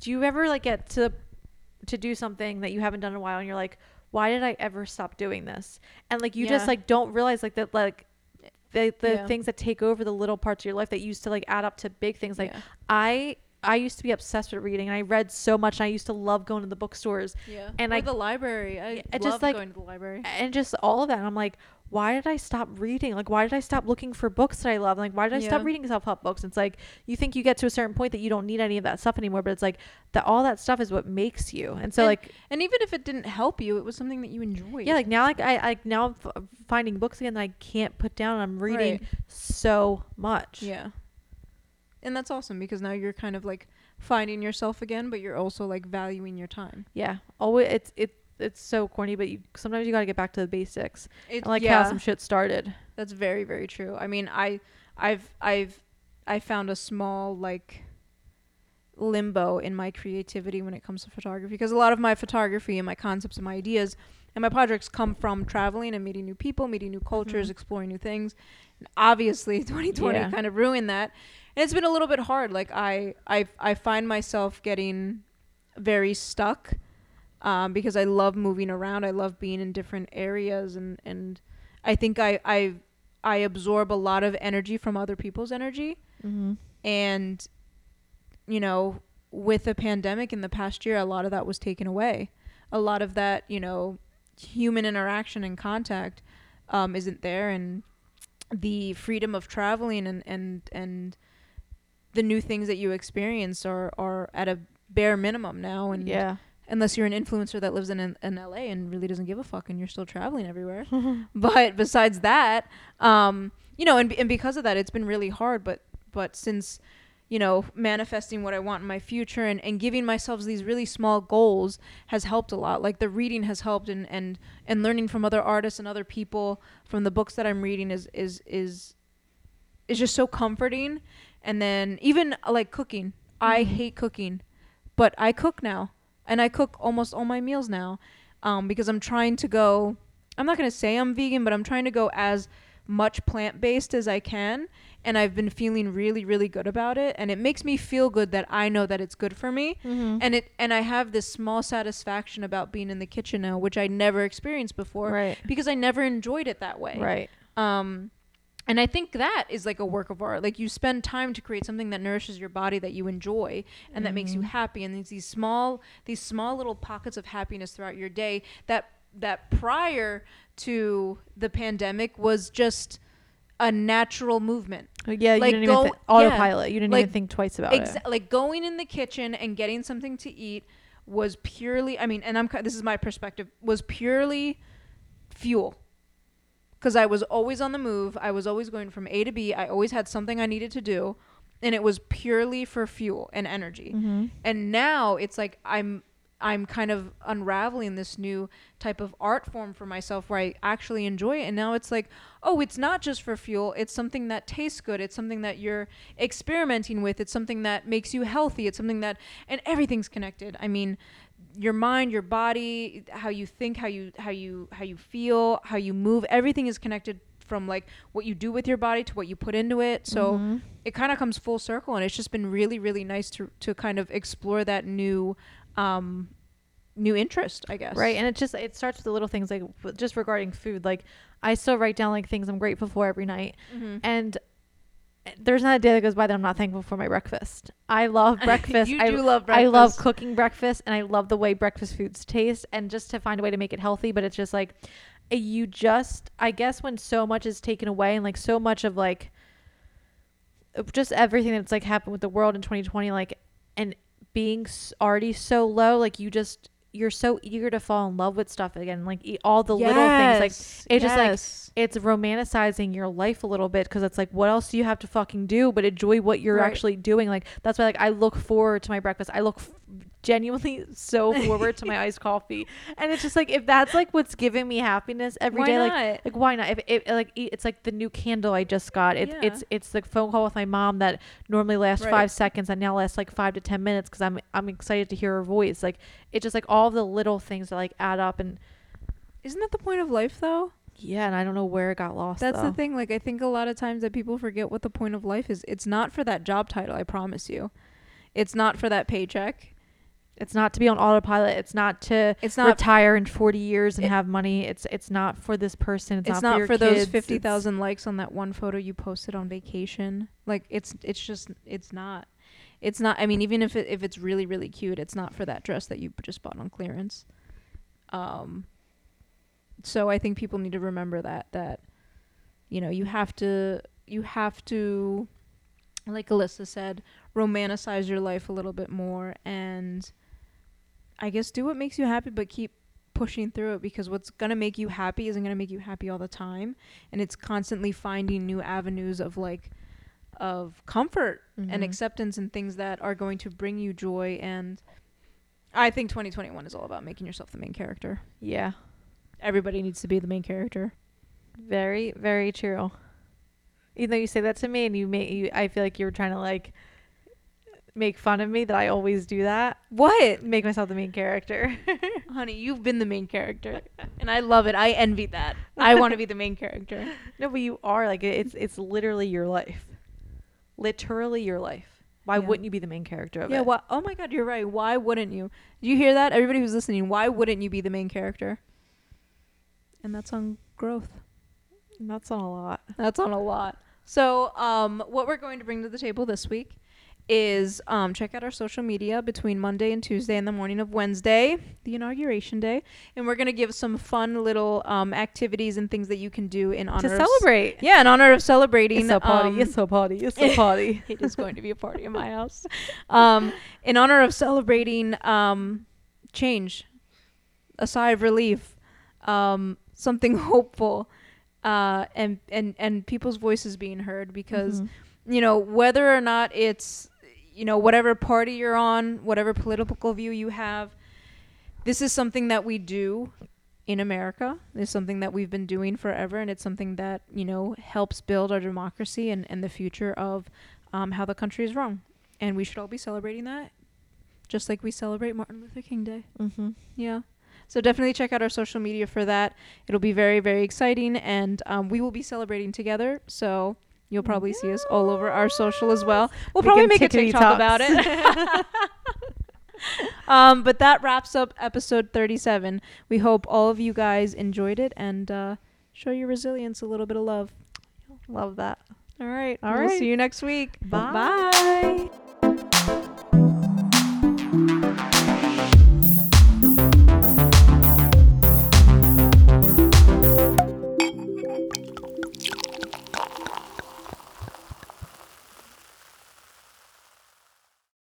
Speaker 1: do you ever like get to to do something that you haven't done in a while and you're like why did i ever stop doing this and like you just like don't realize like that like the, the
Speaker 2: Yeah.
Speaker 1: things that take over the little parts of your life that used to like add up to big things like
Speaker 2: yeah.
Speaker 1: i i used to be obsessed with reading and i read so much and i used to love going to the bookstores
Speaker 2: yeah.
Speaker 1: and
Speaker 2: or
Speaker 1: I-
Speaker 2: the library. I
Speaker 1: Yeah,
Speaker 2: love
Speaker 1: just, like-
Speaker 2: going to the library.
Speaker 1: and just all of that. And I'm like, why did I stop reading? Like, why did I stop looking for books that I love? Like, why did I stop reading self help books? It's like you think you get to a certain point that you don't need any of that stuff anymore, but it's like that all that stuff is what makes you. And so
Speaker 2: And-
Speaker 1: like
Speaker 2: And even if it didn't help you, it was something that you enjoyed.
Speaker 1: yeah, like now like I like now I'm f- finding books again that I can't put down. And I'm reading
Speaker 2: Right.
Speaker 1: so much.
Speaker 2: Yeah. And that's awesome because now you're kind of like finding yourself again, but you're also like valuing your time.
Speaker 1: Yeah. Always it's it it's so corny, but you sometimes you got to get back to the basics.
Speaker 2: It's
Speaker 1: like
Speaker 2: yeah.
Speaker 1: how some shit started.
Speaker 2: That's very very true. I mean, I I've I've I found a small like limbo in my creativity when it comes to photography because a lot of my photography and my concepts and my ideas and my projects come from traveling and meeting new people, meeting new cultures,
Speaker 1: Mhm.
Speaker 2: exploring new things. And obviously, *laughs* 2020
Speaker 1: Yeah.
Speaker 2: kind of ruined that. And it's been a little bit hard. Like I I I find myself getting very stuck um, because I love moving around. I love being in different areas, and and I think I I I absorb a lot of energy from other people's energy,
Speaker 1: Mm-hmm.
Speaker 2: and you know, with the pandemic in the past year, a lot of that was taken away. A lot of that, you know, human interaction and contact um, isn't there, and the freedom of traveling and and and the new things that you experience are are at a bare minimum now and
Speaker 1: Yeah.
Speaker 2: unless you're an influencer that lives in, in in LA and really doesn't give a fuck and you're still traveling everywhere. *laughs* but besides that, um, you know, and and because of that, it's been really hard. But but since you know manifesting what I want in my future and, and giving myself these really small goals has helped a lot. Like the reading has helped and and and learning from other artists and other people from the books that I'm reading is is is is just so comforting. And then even like cooking, I
Speaker 1: Mhm.
Speaker 2: hate cooking, but I cook now, and I cook almost all my meals now, um, because I'm trying to go. I'm not gonna say I'm vegan, but I'm trying to go as much plant based as I can, and I've been feeling really, really good about it, and it makes me feel good that I know that it's good for me,
Speaker 1: Mm-hmm.
Speaker 2: and it and I have this small satisfaction about being in the kitchen now, which I never experienced before
Speaker 1: right.
Speaker 2: because I never enjoyed it that way.
Speaker 1: Right.
Speaker 2: Um, and I think that is like a work of art. Like you spend time to create something that nourishes your body that you enjoy and that makes you
Speaker 1: Mhm.
Speaker 2: happy. And these these small these small little pockets of happiness throughout your day that that prior to the pandemic was just a natural movement.
Speaker 1: Yeah,
Speaker 2: Like,
Speaker 1: you didn't even
Speaker 2: go-
Speaker 1: th- autopilot. You didn't
Speaker 2: like,
Speaker 1: even think twice about it.
Speaker 2: Like going in the kitchen and getting something to eat was purely I mean, and I'm this is my perspective was purely fuel. Cuz I was always on the move. I was always going from A to B. I always had something I needed to do, and it was purely for fuel and energy.
Speaker 1: Mm-hmm.
Speaker 2: And now it's like I'm I'm kind of unraveling this new type of art form for myself where I actually enjoy it. And now it's like, oh, it's not just for fuel. It's something that tastes good. It's something that you're experimenting with. It's something that makes you healthy. It's something that, and everything's connected. I mean, your mind, your body, how you think, how you how you how you feel, how you move, everything is connected from like what you do with your body to what you put into it. So
Speaker 1: Mhm.
Speaker 2: it kind of comes full circle and it's just been really really nice to to kind of explore that new um new interest, I guess.
Speaker 1: Right, and it just it starts with the little things like just regarding food. Like I still write down like things I'm grateful for every night,
Speaker 2: Mhm.
Speaker 1: and there's not a day that goes by that I'm not thankful for my breakfast. I love *laughs* breakfast.
Speaker 2: you
Speaker 1: I,
Speaker 2: do love breakfast.
Speaker 1: I love cooking breakfast, and I love the way breakfast foods taste, and just to find a way to make it healthy. But it's just like uh, you just I guess when so much is taken away and like so much of like just everything that's like happened with the world in 2020 like and being already so low like you just you're so eager to fall in love with stuff again like all the little things like
Speaker 2: Yes,
Speaker 1: it just, like, it's romanticizing your life a little bit because it's like what else do you have to fucking do but enjoy what you're
Speaker 2: Right.
Speaker 1: actually doing? Like that's why like i look forward to my breakfast. I look f- genuinely so forward to my *laughs* iced coffee and it's just like if that's like what's giving me happiness every
Speaker 2: Why
Speaker 1: day, like
Speaker 2: not?
Speaker 1: like why not if it like it's like the new candle i just got it's
Speaker 2: Yeah.
Speaker 1: it's it's the phone call with my mom that normally lasts
Speaker 2: Right.
Speaker 1: five seconds and now lasts like five to ten minutes because i'm i'm excited to hear her voice like it's just like all the little things that like add up and
Speaker 2: Isn't that the point of life though?
Speaker 1: yeah and i don't know where it got lost
Speaker 2: That's
Speaker 1: though.
Speaker 2: the thing. Like I think a lot of times that people forget what the point of life is. It's not for that job title, I promise you. It's not for that paycheck.
Speaker 1: It's not to be on autopilot. It's not to
Speaker 2: It's not
Speaker 1: retire in 40 years and
Speaker 2: It-
Speaker 1: have money. It's it's not for this person. It's,
Speaker 2: it's
Speaker 1: not,
Speaker 2: not,
Speaker 1: for,
Speaker 2: for those
Speaker 1: kids.
Speaker 2: fifty
Speaker 1: It's-
Speaker 2: likes on that one photo you posted on vacation. Like it's it's just it's not. It's not. I mean, even if it, if it's really really cute, it's not for that dress that you just bought on clearance. Um. So I think people need to remember that that, you know, you have to you have to, like Alyssa said, romanticize your life a little bit more and. I guess do what makes you happy, but keep pushing through it because what's going to make you happy isn't going to make you happy all the time and it's constantly finding new avenues of like of comfort and
Speaker 1: Mhm.
Speaker 2: acceptance and things that are going to bring you joy and I think 2021 is all about making yourself the main character.
Speaker 1: Yeah,
Speaker 2: Everybody needs to be the main character.
Speaker 1: very very true. Even though you say that to me and you make you, I feel like you're trying to like make fun of me that I always do that.
Speaker 2: What?
Speaker 1: Make myself the main character. *laughs*
Speaker 2: Honey, you've been the main character and I love it. I envy that. I *laughs* want to be the main character.
Speaker 1: no, but you are like it's it's literally your life. Literally your life. Why
Speaker 2: Yeah.
Speaker 1: wouldn't you be the main character of
Speaker 2: Yeah,
Speaker 1: it?
Speaker 2: why, oh my god, you're right. Why wouldn't you? Do you hear that? Everybody who's listening, why wouldn't you be the main character? And that's on growth.
Speaker 1: That's on a lot.
Speaker 2: That's on a lot. So, um, what we're going to bring to the table this week is um, check out our social media between Monday and Tuesday and the morning of Wednesday, the inauguration day, and we're gonna give some fun little um, activities and things that you can do in honor
Speaker 1: to
Speaker 2: of
Speaker 1: celebrate.
Speaker 2: yeah, in honor of celebrating.
Speaker 1: It's a party.
Speaker 2: um,
Speaker 1: it's a party. It's a *laughs* party.
Speaker 2: it is going to be a party in my house. Um, in honor of celebrating um, change, a sigh of relief, um, something *laughs* hopeful, uh, and, and, and people's voices being heard because,
Speaker 1: Mhm.
Speaker 2: you know, whether or not it's, you know, whatever party you're on, whatever political view you have, this is something that we do in America. It's something that we've been doing forever, and it's something that, you know, helps build our democracy and, and the future of um, how the country is run. And we should all be celebrating that, just like we celebrate Martin Luther King Day.
Speaker 1: Mhm.
Speaker 2: Yeah. So definitely check out our social media for that. It'll be very, very exciting, and um, we will be celebrating together. So you'll probably see us all over our social as well. We'll probably make a TikTok about it. *laughs* um, but that wraps up episode 37. We hope all of you guys enjoyed it and uh, show your resilience a little bit of love.
Speaker 1: Love that.
Speaker 2: All right.
Speaker 1: All
Speaker 2: we'll
Speaker 1: right.
Speaker 2: see you next week.
Speaker 1: Bye.
Speaker 2: Bye.